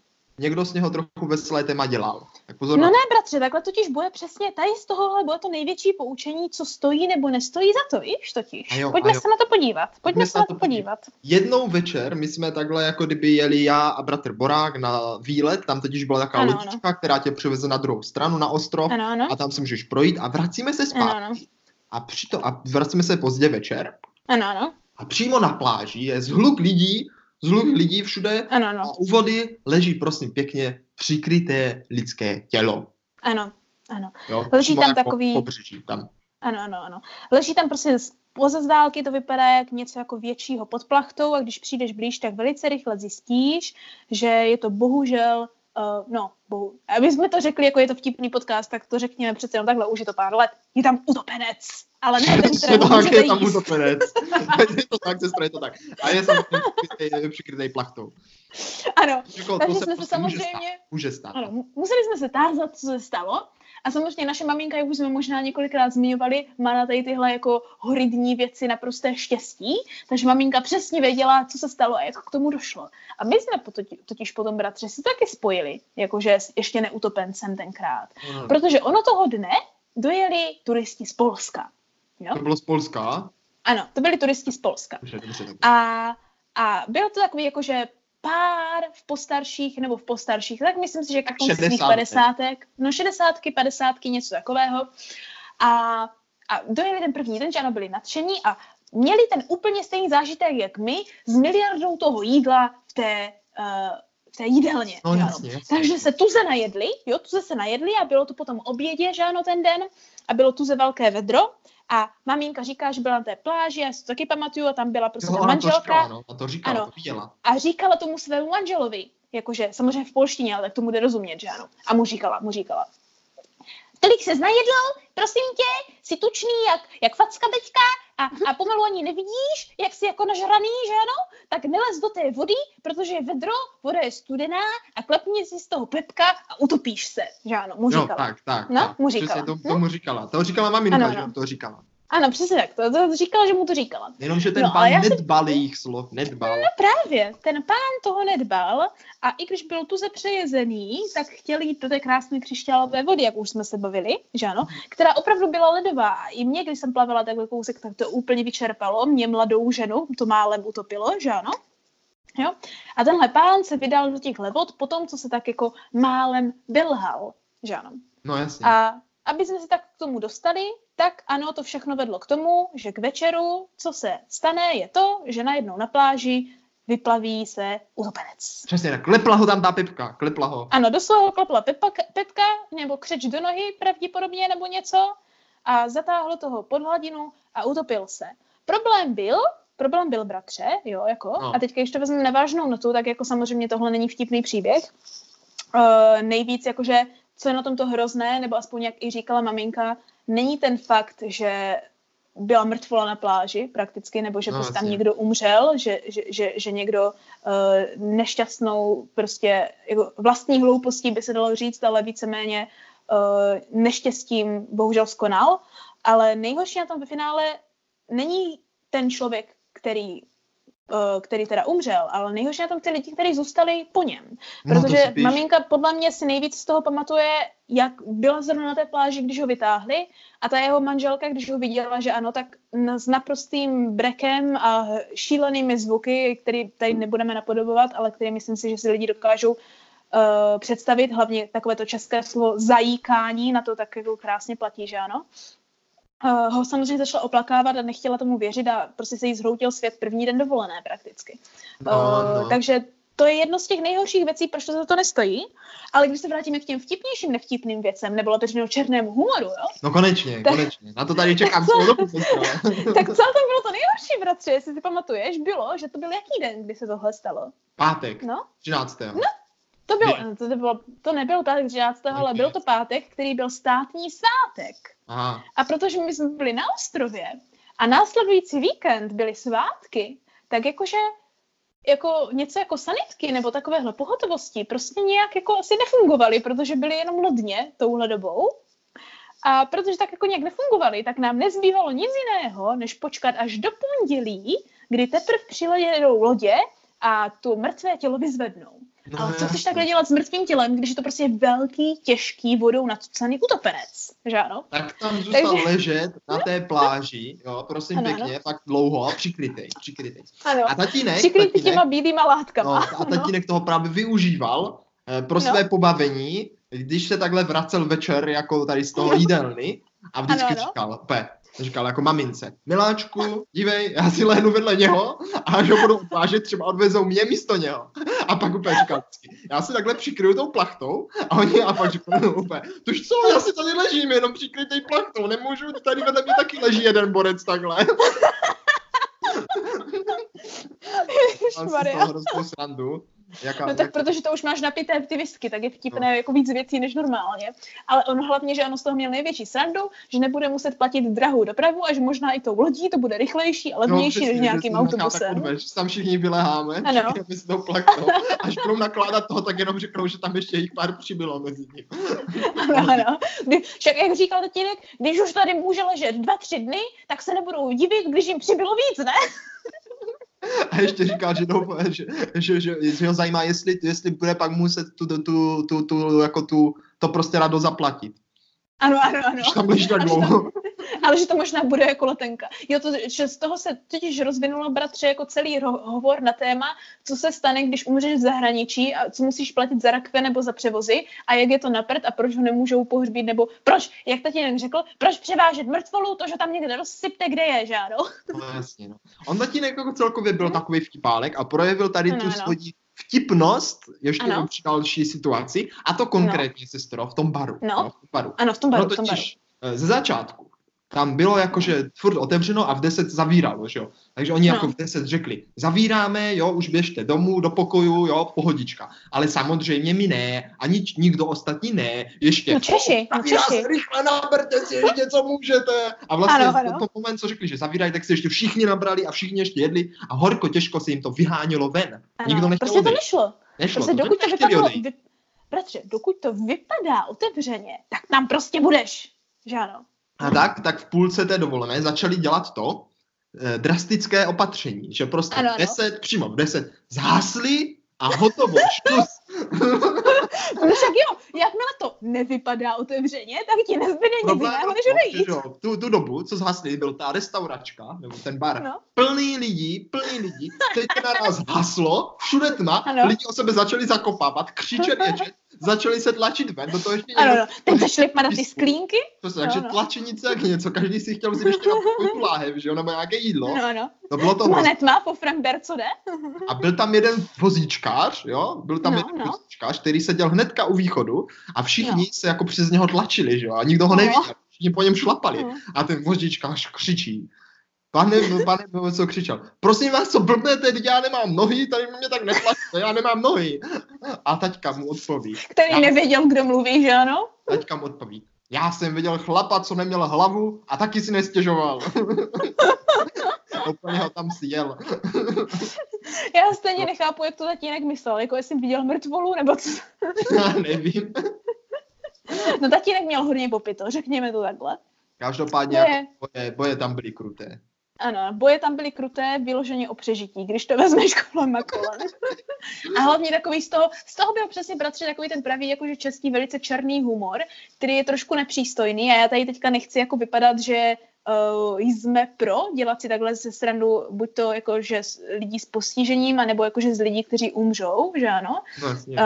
Někdo z něho trochu veselé téma dělal. Tak pozor no ne, bratře, takhle totiž bude přesně, tady z tohohle bude to největší poučení, co stojí nebo nestojí za to, víš, totiž. jo, Pojďme se na to podívat. Pojďme, Pojďme se na to podívat. Jednou večer my jsme takhle, jako kdyby jeli já a bratr Borák na výlet, tam totiž byla taková ano, lodička, ano. která tě přiveze na druhou stranu, na ostrov ano, ano. a tam se můžeš projít a vracíme se zpátky. Ano, ano. A, přito, a vracíme se pozdě večer. Ano, ano. A přímo na pláži je zhluk lidí, zhluk lidí všude ano, ano. a u vody leží prosím pěkně přikryté lidské tělo. Ano, ano. Jo, leží tam jako takový... Pobřeží, tam. Ano, ano, ano. Leží tam prostě Poza zdálky to vypadá jak něco jako většího pod plachtou a když přijdeš blíž, tak velice rychle zjistíš, že je to bohužel Uh, no, bohu. Aby jsme to řekli, jako je to vtipný podcast, tak to řekněme přece jenom takhle, už je to pár let. Je tam utopenec, ale ne ten, který tak, je tam utopenec. *laughs* je to tak, sestra, je to tak. A je samozřejmě přikrytý plachtou. Ano, jako, takže jsme se prostě samozřejmě... Může stát. Může stát. Ano, museli jsme se tázat, co se stalo. A samozřejmě naše maminka, jak už jsme možná několikrát zmiňovali, má na tady tyhle jako horidní věci naprosté štěstí, takže maminka přesně věděla, co se stalo a jak k tomu došlo. A my jsme totiž potom, bratře, si taky spojili, jakože ještě neutopencem tenkrát. Hmm. Protože ono toho dne dojeli turisti z Polska. Jo? To bylo z Polska? Ano, to byli turisti z Polska. Dobře, dobře, dobře. A, a bylo to takový jakože pár v postarších nebo v postarších, tak myslím si, že k konci svých padesátek, no šedesátky, padesátky, něco takového. A, a dojeli ten první den, že ano, byli nadšení a měli ten úplně stejný zážitek, jak my, s miliardou toho jídla v té, uh, v té jídelně. No, jasně, jasně. Takže se tuze najedli, jo, tuze se najedli a bylo to potom obědě, že ano, ten den a bylo tuze velké vedro a maminka říká, že byla na té pláži, já si to taky pamatuju, a tam byla prostě jo, manželka. To říkala, no, to říkala, ano. to viděla. A říkala tomu svému manželovi, jakože samozřejmě v polštině, ale tak tomu jde rozumět, že ano. A mu říkala, mu říkala. Tolik se znajedl, prosím tě, jsi tučný jak, jak facka teďka a, a pomalu ani nevidíš, jak jsi jako nažraný, že ano? Tak nelez do té vody, protože je vedro, voda je studená a klepni si z toho pepka a utopíš se, že ano, mu říkala. Jo, tak, tak. No, tak. mu říkala. to, to mu říkala. To říkala maminka, ano, ano. že to říkala. Ano, přesně tak, to, to říkala, že mu to říkala. Jenomže ten no, pán nedbal si... jejich slov, nedbal. No právě, ten pán toho nedbal a i když byl tuze přejezený, tak chtěl jít do té krásné křišťálové vody, jak už jsme se bavili, že ano, která opravdu byla ledová. A i mě, když jsem plavala takhle kousek, tak to úplně vyčerpalo. Mě mladou ženu to málem utopilo, že ano. Jo? A tenhle pán se vydal do těch vod po tom, co se tak jako málem vylhal, že ano. No jasně. A aby jsme se tak k tomu dostali, tak ano, to všechno vedlo k tomu, že k večeru, co se stane, je to, že najednou na pláži vyplaví se utopenec. Přesně tak, klepla ho tam ta Pepka, klepla ho. Ano, doslova ho klepla Pepka, Pepka, nebo křeč do nohy pravděpodobně, nebo něco a zatáhlo toho pod hladinu a utopil se. Problém byl, problém byl, bratře, jo, jako, no. a teďka, když to vezmeme na vážnou notu, tak jako samozřejmě tohle není vtipný příběh. Uh, nejvíc jakože co je na tomto hrozné, nebo aspoň jak i říkala maminka, není ten fakt, že byla mrtvola na pláži prakticky, nebo že no, prostě tam někdo umřel, že, že, že, že někdo uh, nešťastnou prostě jako vlastní hloupostí by se dalo říct, ale víceméně uh, neštěstím bohužel skonal, ale nejhorší na tom ve finále není ten člověk, který který teda umřel, ale nejhorší na tom ty lidi, kteří zůstali po něm. No, Protože no, maminka podle mě si nejvíc z toho pamatuje, jak byla zrovna na té pláži, když ho vytáhli a ta jeho manželka, když ho viděla, že ano, tak s naprostým brekem a šílenými zvuky, které tady nebudeme napodobovat, ale které myslím si, že si lidi dokážou uh, představit, hlavně takové to české slovo zajíkání, na to tak jako krásně platí, že ano, uh, ho samozřejmě začala oplakávat a nechtěla tomu věřit a prostě se jí zhroutil svět první den dovolené prakticky. No, uh, no. Takže to je jedno z těch nejhorších věcí, proč to za to nestojí. Ale když se vrátíme k těm vtipnějším nevtipným věcem, nebo lepšímu černému humoru, jo? No konečně, tak, konečně. Na to tady *laughs* čekám *laughs* tak, co, tak co tam bylo to nejhorší, bratře, jestli si pamatuješ, bylo, že to byl jaký den, kdy se tohle stalo? Pátek, no? 13. No, to, bylo, to, bylo, to nebyl pátek 13. Okay. ale byl to pátek, který byl státní svátek. Aha. A protože my jsme byli na ostrově a následující víkend byly svátky, tak jakože jako něco jako sanitky nebo takovéhle pohotovosti prostě nějak jako asi nefungovaly, protože byly jenom lodně touhle dobou. A protože tak jako nějak nefungovaly, tak nám nezbývalo nic jiného, než počkat až do pondělí, kdy teprve přijedou lodě a tu mrtvé tělo vyzvednou. No, Ale co chceš takhle dělat s mrtvým tělem, když je to prostě velký, těžký, vodou nacucaný utopenec, že ano? Tak tam zůstal Takže... ležet na té pláži, jo, prosím ano, pěkně, ano. pak dlouho a přikrytej, přikrytej. Ano, a tatínek, přikrytý tatínek, těma bílýma látkama. No, a tatínek toho právě využíval eh, pro své no. pobavení, když se takhle vracel večer jako tady z toho jídelny a vždycky ano, ano. říkal, pe, říkal jako mamince, miláčku, dívej, já si lehnu vedle něho a až ho budu odvážet, třeba odvezou mě místo něho. A pak úplně říkal, já si takhle přikryju tou plachtou a oni a pak říkal, no úplně, tož co, já si tady ležím jenom přikrytej plachtou, nemůžu, tady vedle mě taky leží jeden borec takhle. Ježišmarja. Mám si srandu. Jaká, no tak jak... protože to už máš napité ty whisky, tak je vtipné no. jako víc věcí než normálně. Ale on hlavně, že ono z toho měl největší srandu, že nebude muset platit drahou dopravu a že možná i tou lodí to bude rychlejší a levnější no, než nějakým autobusem. Odveš, tam všichni vyleháme, ano. všichni si to plaknou. Až budou nakládat toho, tak jenom řeknou, že tam ještě jich pár přibylo mezi nimi. ano, ano. Však jak říkal tatínek, když už tady může ležet dva, tři dny, tak se nebudou divit, když jim přibylo víc, ne? A ještě říká, že, to, že, že, že, že ho zajímá, jestli, jestli bude pak muset tu, tu, tu, tu, tu, jako tu, to prostě rado zaplatit. Ano, ano, ano. Že tam leží tak dlouho. Ale že to možná bude jako letenka. Jo, to, že z toho se totiž rozvinulo, bratře, jako celý hovor na téma, co se stane, když umřeš v zahraničí a co musíš platit za rakve nebo za převozy a jak je to na prd a proč ho nemůžou pohřbít, nebo proč, jak tatínek řekl, proč převážet mrtvolu, to, že tam někde rozsypte, kde je, že ano? *laughs* No jasně, no. On tatínek jako celkově byl takový vtipálek a projevil tady no, tu no. svoji vtipnost ještě ano. při další situaci, a to konkrétně, no. sestro, v tom baru. No. no v baru. Ano, v tom baru. No totiž, v tom baru. Eh, ze začátku tam bylo jakože furt otevřeno a v 10 zavíralo, že jo. Takže oni no. jako v 10 řekli, zavíráme, jo, už běžte domů, do pokoju, jo, pohodička. Ale samozřejmě my ne, ani nikdo ostatní ne, ještě. No Češi, no Češi. rychle naberte si ještě, co můžete. A vlastně ano, ano. to moment, co řekli, že zavírají, tak se ještě všichni nabrali a všichni ještě jedli a horko těžko se jim to vyhánělo ven. Ano, nikdo nechtěl prostě to nešlo. Nešlo. Prostě to, dokud to vypadalo, vy, bratře, dokud to vypadá otevřeně, tak tam prostě budeš. Že ano. A tak, tak v půlce té dovolené začali dělat to, eh, drastické opatření, že prostě ano, ano. deset, přímo v deset zhasli a hotovo, *laughs* štus. no však jo, jakmile to nevypadá otevřeně, tak ti nezbyde nic jiného, než odejít. Jo, tu, tu dobu, co zhasli, byl ta restauračka, nebo ten bar, no. plný lidí, plný lidí, teď naraz *laughs* haslo, všude tma, ano. lidi o sebe začali zakopávat, křičet, ječet, začali se tlačit ven, do toho ještě ano, no. Teď *laughs* začaly padat ty sklínky. To se, takže no. tlačenice jak něco, každý si chtěl vzít ještě na *laughs* pokoj láhev, že jo, nebo nějaké jídlo. No, no. To bylo to Planetma po Frank Bercode. A byl tam jeden vozíčkář, jo, byl tam no, jeden no. vozíčkář, který seděl hnedka u východu a všichni no. se jako přes něho tlačili, že jo, a nikdo ho no. neviděl. Všichni po něm šlapali. No. A ten vozíčkář křičí. Pane, pane, co křičel. Prosím vás, co blbnete, teď já nemám nohy, tady mě tak netlačte, já nemám nohy. A taťka mu odpoví. Který já... nevěděl, kdo mluví, že ano? Taťka mu odpoví. Já jsem viděl chlapa, co neměl hlavu a taky si nestěžoval. *laughs* Úplně ho tam sjel. *laughs* Já stejně nechápu, jak to tatínek myslel, jako jestli viděl mrtvolu, nebo co. *laughs* Já nevím. No tatínek měl hodně popito, řekněme to takhle. Každopádně jako boje, boje tam byly kruté. Ano, boje tam byly kruté, vyloženě o přežití, když to vezmeš kolem a kolem. A hlavně takový z toho, z toho byl přesně bratře takový ten pravý jakože český velice černý humor, který je trošku nepřístojný a já tady teďka nechci jako vypadat, že uh, jsme pro dělat si takhle ze stranu buď to jako, že z lidí s postižením, anebo jakože z lidí, kteří umřou, že ano. Vlastně. Uh,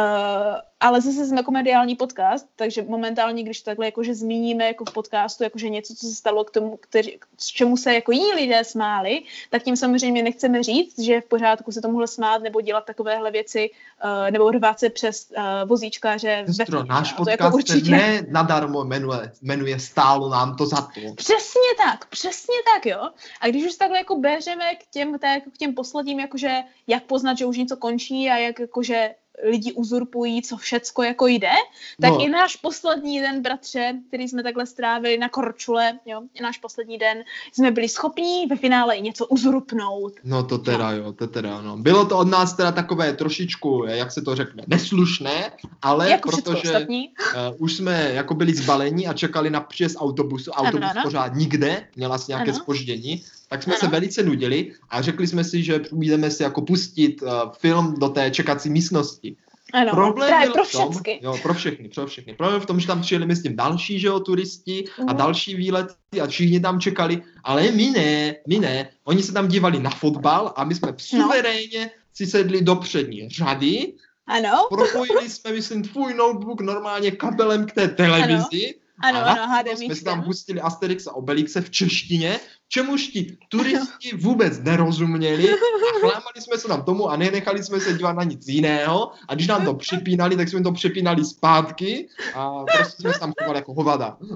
ale zase jsme komediální podcast, takže momentálně, když takhle jakože zmíníme jako v podcastu jakože něco, co se stalo k tomu, kteří, k čemu se jako jiní lidé smáli, tak tím samozřejmě nechceme říct, že je v pořádku se tomuhle smát nebo dělat takovéhle věci uh, nebo rvát se přes uh, vozíčkáře. Sestro, ve náš podcast jako určitě... ne nadarmo jmenuje, jmenuje stálo nám to za to. Přesně tak, přesně tak, jo. A když už takhle jako běžeme k těm, tak, k těm posledním, jakože jak poznat, že už něco končí a jak jakože lidi uzurpují, co všecko jako jde, tak no. i náš poslední den, bratře, který jsme takhle strávili na Korčule, jo, i náš poslední den, jsme byli schopní ve finále něco uzurpnout. No to teda no. jo, to teda no. Bylo to od nás teda takové trošičku, jak se to řekne, neslušné, ale jako protože uh, už jsme jako byli zbalení a čekali na příjezd autobusu, autobus ano, ano. pořád nikde, měla si nějaké ano. spoždění, tak jsme ano. se velice nudili a řekli jsme si, že půjdeme si jako pustit uh, film do té čekací místnosti. Ano, Problém právě byl pro všechny. jo, pro všechny, pro všechny. Problém v tom, že tam přijeli my s tím další, že jo, turisti a Mhm. další výlety a všichni tam čekali, ale my ne, my ne. Oni se tam dívali na fotbal a my jsme No. suverénně si sedli do přední řady, Ano, propojili jsme, myslím, tvůj notebook normálně kabelem k té televizi ano, a ano, najednou jsme si tam pustili Asterix a Obelixe v češtině, čemuž ti turisti vůbec nerozuměli a chlámali jsme se tam tomu a nenechali jsme se dívat na nic jiného a když nám to přepínali, tak jsme to přepínali zpátky a prostě jsme se tam chovali jako hovada. *laughs*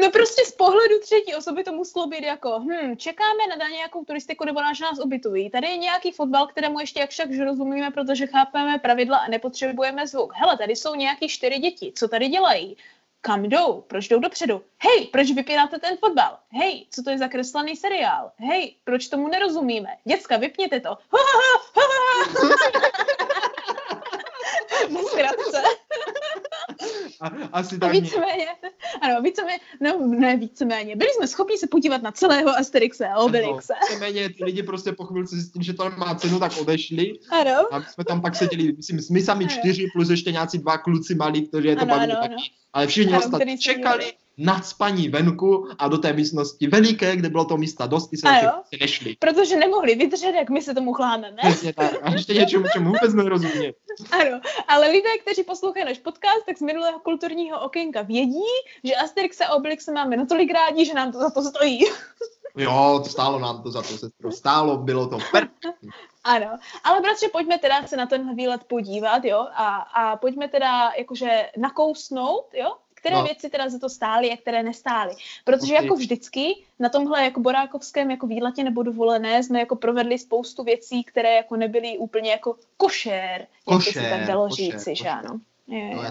No prostě z pohledu třetí osoby to muselo být jako, hm, čekáme na, nějakou turistiku nebo na nás ubytují. Tady je nějaký fotbal, kterému ještě jak však rozumíme, protože chápeme pravidla a nepotřebujeme zvuk. Hele, tady jsou nějaký čtyři děti, co tady dělají? Kam jdou? Proč jdou dopředu? Hej, proč vypínáte ten fotbal? Hej, co to je za kreslený seriál? Hej, proč tomu nerozumíme? Děcka, vypněte to. Na *laughs* zkratce. *laughs* A, asi A tak nějak. víceméně, ano, víceméně, no ne víceméně, byli jsme schopni se podívat na celého Asterixe a Obelixe. Ano, víceméně ty lidi prostě po chvilce zjistili, že to nemá cenu, tak odešli. Ano, A my jsme tam pak seděli, myslím, my sami Ano. čtyři, plus ještě nějací dva kluci malí, kteří je to Ano, bavili ano, taky. ano. Ale všichni Ano, ostatní čekali dívali. nad spaní venku a do té místnosti veliké, kde bylo to místa dost, ty se prostě nešli. protože nemohli vydržet, jak my se tomu chlámeme. Přesně tak. A ještě něčemu, čemu vůbec nerozumě. Ano, ale lidé, kteří poslouchají náš podcast, tak z minulého kulturního okénka vědí, že Asterix a Obelix máme natolik rádi, že nám to za to stojí. *laughs* Jo, to stálo nám to za to, sestro. Stálo, bylo to per... Ano, ale bratře, pojďme teda se na tenhle výlet podívat, jo, a, a pojďme teda jakože nakousnout, jo, které No. věci teda za to stály a které nestály. Protože Ok. jako vždycky na tomhle jako borákovském jako výletě nebo dovolené jsme jako provedli spoustu věcí, které jako nebyly úplně jako košer, jak by se tak dalo košer, říci, že košer. ano. Jo, No, jo.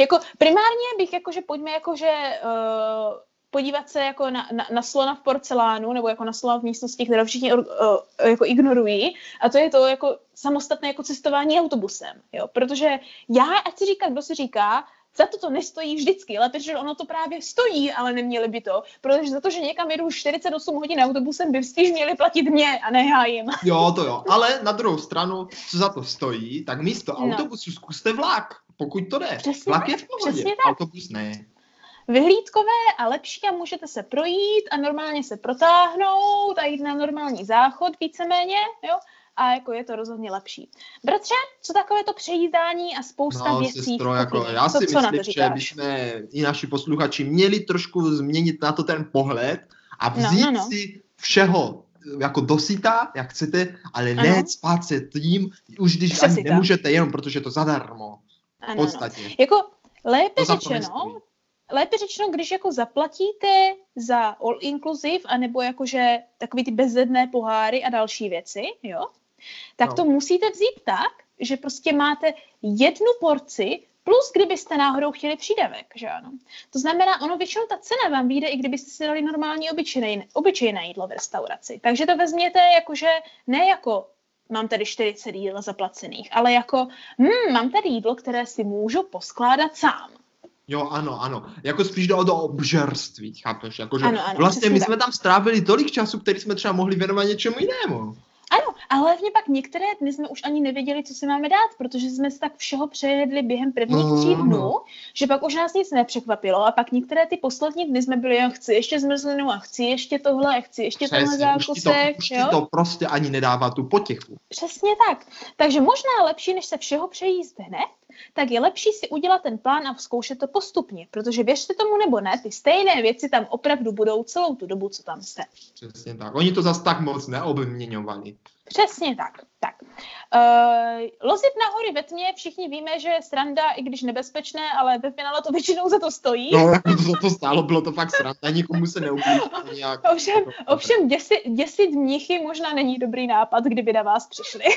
Jako primárně bych jakože pojďme jakože uh, podívat se jako na, na, na slona v porcelánu nebo jako na slona v místnosti, kterou všichni uh, jako ignorují a to je to jako samostatné jako cestování autobusem, jo, protože já, ať si říká, kdo si říká, za to to nestojí vždycky, ale protože ono to právě stojí, ale neměli by to, protože za to, že někam jedu 48 hodin autobusem, by spíš měli platit mě a ne já jim. *laughs* Jo, to jo. Ale na druhou stranu, co za to stojí, tak místo No. autobusu zkuste vlak, pokud to jde. Přesně vlak tak, je v pohodě, přesně tak. autobus ne. vyhlídkové a lepší a můžete se projít a normálně se protáhnout a jít na normální záchod víceméně, jo? A jako je to rozhodně lepší. Bratře, co takové to přejízdání a spousta No, věcí sestro, v jako, já Co- si to myslím, že bychom i naši posluchači měli trošku změnit na to ten pohled a No, vzít no, no. si všeho jako dosyta, jak chcete, ale ne Ano. spát se tím, už když Přesně ani nemůžete, jenom protože je to zadarmo. V Ano, ano. podstatě. Jako lépe To to řečeno, lépe řečeno, když jako zaplatíte za all inclusive, anebo jakože takový ty bezedné poháry a další věci, jo, tak No. to musíte vzít tak, že prostě máte jednu porci plus kdybyste náhodou chtěli přídavek, že ano. To znamená, ono většinou ta cena vám vyjde, i kdybyste si dali normální obyčejné, obyčejné jídlo v restauraci. Takže to vezměte jakože ne jako mám tady 40 jídel zaplacených, ale jako hm, mám tady jídlo, které si můžu poskládat sám. Jo, ano, ano. Jako spíš jde o to obžerství, chápeš? Jako, že Ano, ano, vlastně my tak. jsme tam strávili tolik času, který jsme třeba mohli věnovat něčemu jinému. Ale hlavně pak některé dny jsme už ani nevěděli, co si máme dát, protože jsme se tak všeho přejedli během prvních tří dnů, že pak už nás nic nepřekvapilo a pak některé ty poslední dny jsme byli, jo, chci ještě zmrzlinu a chci ještě tohle a chci ještě tenhle Přesně, už ti, to, zákusek, už ti jo? to prostě ani nedává tu potěchu. Přesně tak. Takže možná lepší, než se všeho přejíst hned, tak je lepší si udělat ten plán a zkoušet to postupně, protože věřte tomu nebo ne, ty stejné věci tam opravdu budou celou tu dobu, co tam jste. Přesně tak. Oni to zas tak moc neobměňovali. Přesně tak. tak. Uh, lozit na hory ve tmě, všichni víme, že je sranda, i když nebezpečné, ale ve finále to většinou za to stojí. No, *laughs* jako to, to stálo, bylo to fakt sranda, nikomu se neublížilo *laughs* nějak. Ovšem, ovšem děsit, děsit mnichy možná není dobrý nápad, kdyby na vás přišli. *laughs*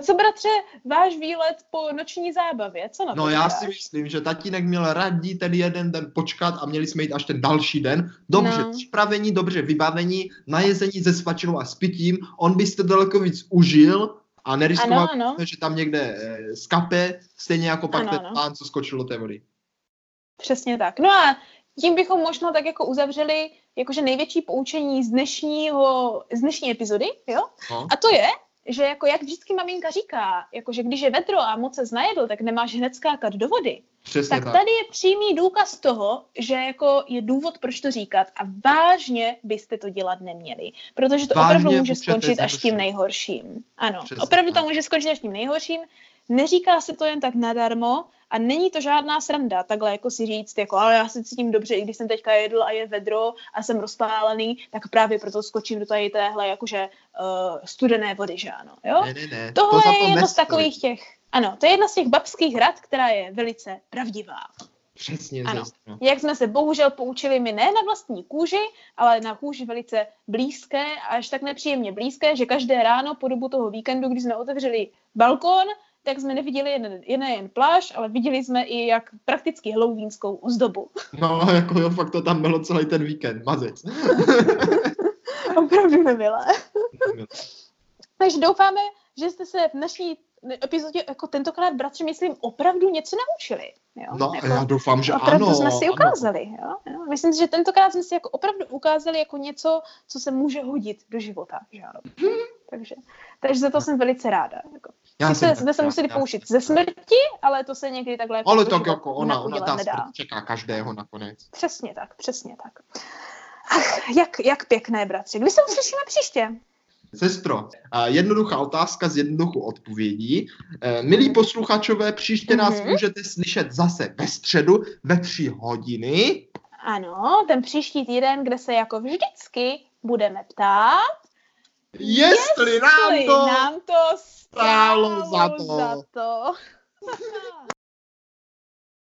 Co bratře, váš výlet po noční zábavě, co na to No já si myslím, že tatínek měl raději ten jeden den počkat a měli jsme jít až ten další den. Dobře No. připravení, dobře vybavení, najezení ze svačinou a s pitím. On by si to daleko víc užil a neriskoval, Ano, ano. že tam někde eh, skape, stejně jako pak Ano, ten ano. pán, co skočil do té vody. Přesně tak. No a tím bychom možná tak jako uzavřeli jakože největší poučení z dnešního, z dnešní epizody, jo? No. A to je, že jako jak vždycky maminka říká, jako že když je vedro a moc se znajedl, tak nemáš hned skákat do vody. Přesně tak, tak tady je přímý důkaz toho, že jako je důvod, proč to říkat a vážně byste to dělat neměli, protože to vážně opravdu může skončit až tím nejhorším. Ano, Přesně opravdu to může skončit až tím nejhorším. Neříká se to jen tak nadarmo a není to žádná sranda, takhle jako si říct, jako ale já se cítím dobře, i když jsem teďka jedl a je vedro a jsem rozpálený, tak právě proto skočím do tady téhle jakože uh, studené vody, že ano, jo? Ne, ne, ne. Tohle to je jedno z takových těch, ano, to je jedna z těch babských rad, která je velice pravdivá. Přesně, ano. no. Jak jsme se bohužel poučili my ne na vlastní kůži, ale na kůži velice blízké, až tak nepříjemně blízké, že každé ráno po dobu toho víkendu, když jsme otevřeli balkón, tak jsme neviděli jen, jen, jen pláž, ale viděli jsme i jak prakticky hlouvínskou ozdobu. No, jako jo, fakt to tam bylo celý ten víkend, mazec. *laughs* Opravdu nemilé. Takže doufáme, že jste se v naší epizodě jako tentokrát, bratři, myslím, opravdu něco naučili. Jo? No, jako, já doufám, že opravdu ano. jsme si ukázali. Jo? Jo? Myslím si, že tentokrát jsme si jako opravdu ukázali jako něco, co se může hodit do života. Že ano? Hmm. Takže, takže za to jsem velice ráda. Jako. Já Sice jsme se museli poušit ze smrti, ale to se někdy takhle jako Ale tak jako ona, ona ta nedá. smrt čeká každého nakonec. Přesně tak, přesně tak. Ach, jak, jak pěkné, bratři. Kdy se uslyšíme příště? Sestro, jednoduchá otázka z jednoduchou odpovědí. Eh, milí mhm. posluchačové, příště nás mm-hmm. můžete slyšet zase ve středu ve tři hodiny. Ano, ten příští týden, kde se jako vždycky budeme ptát, jestli, jestli nám to, nám to stálo za to. Za to. *laughs*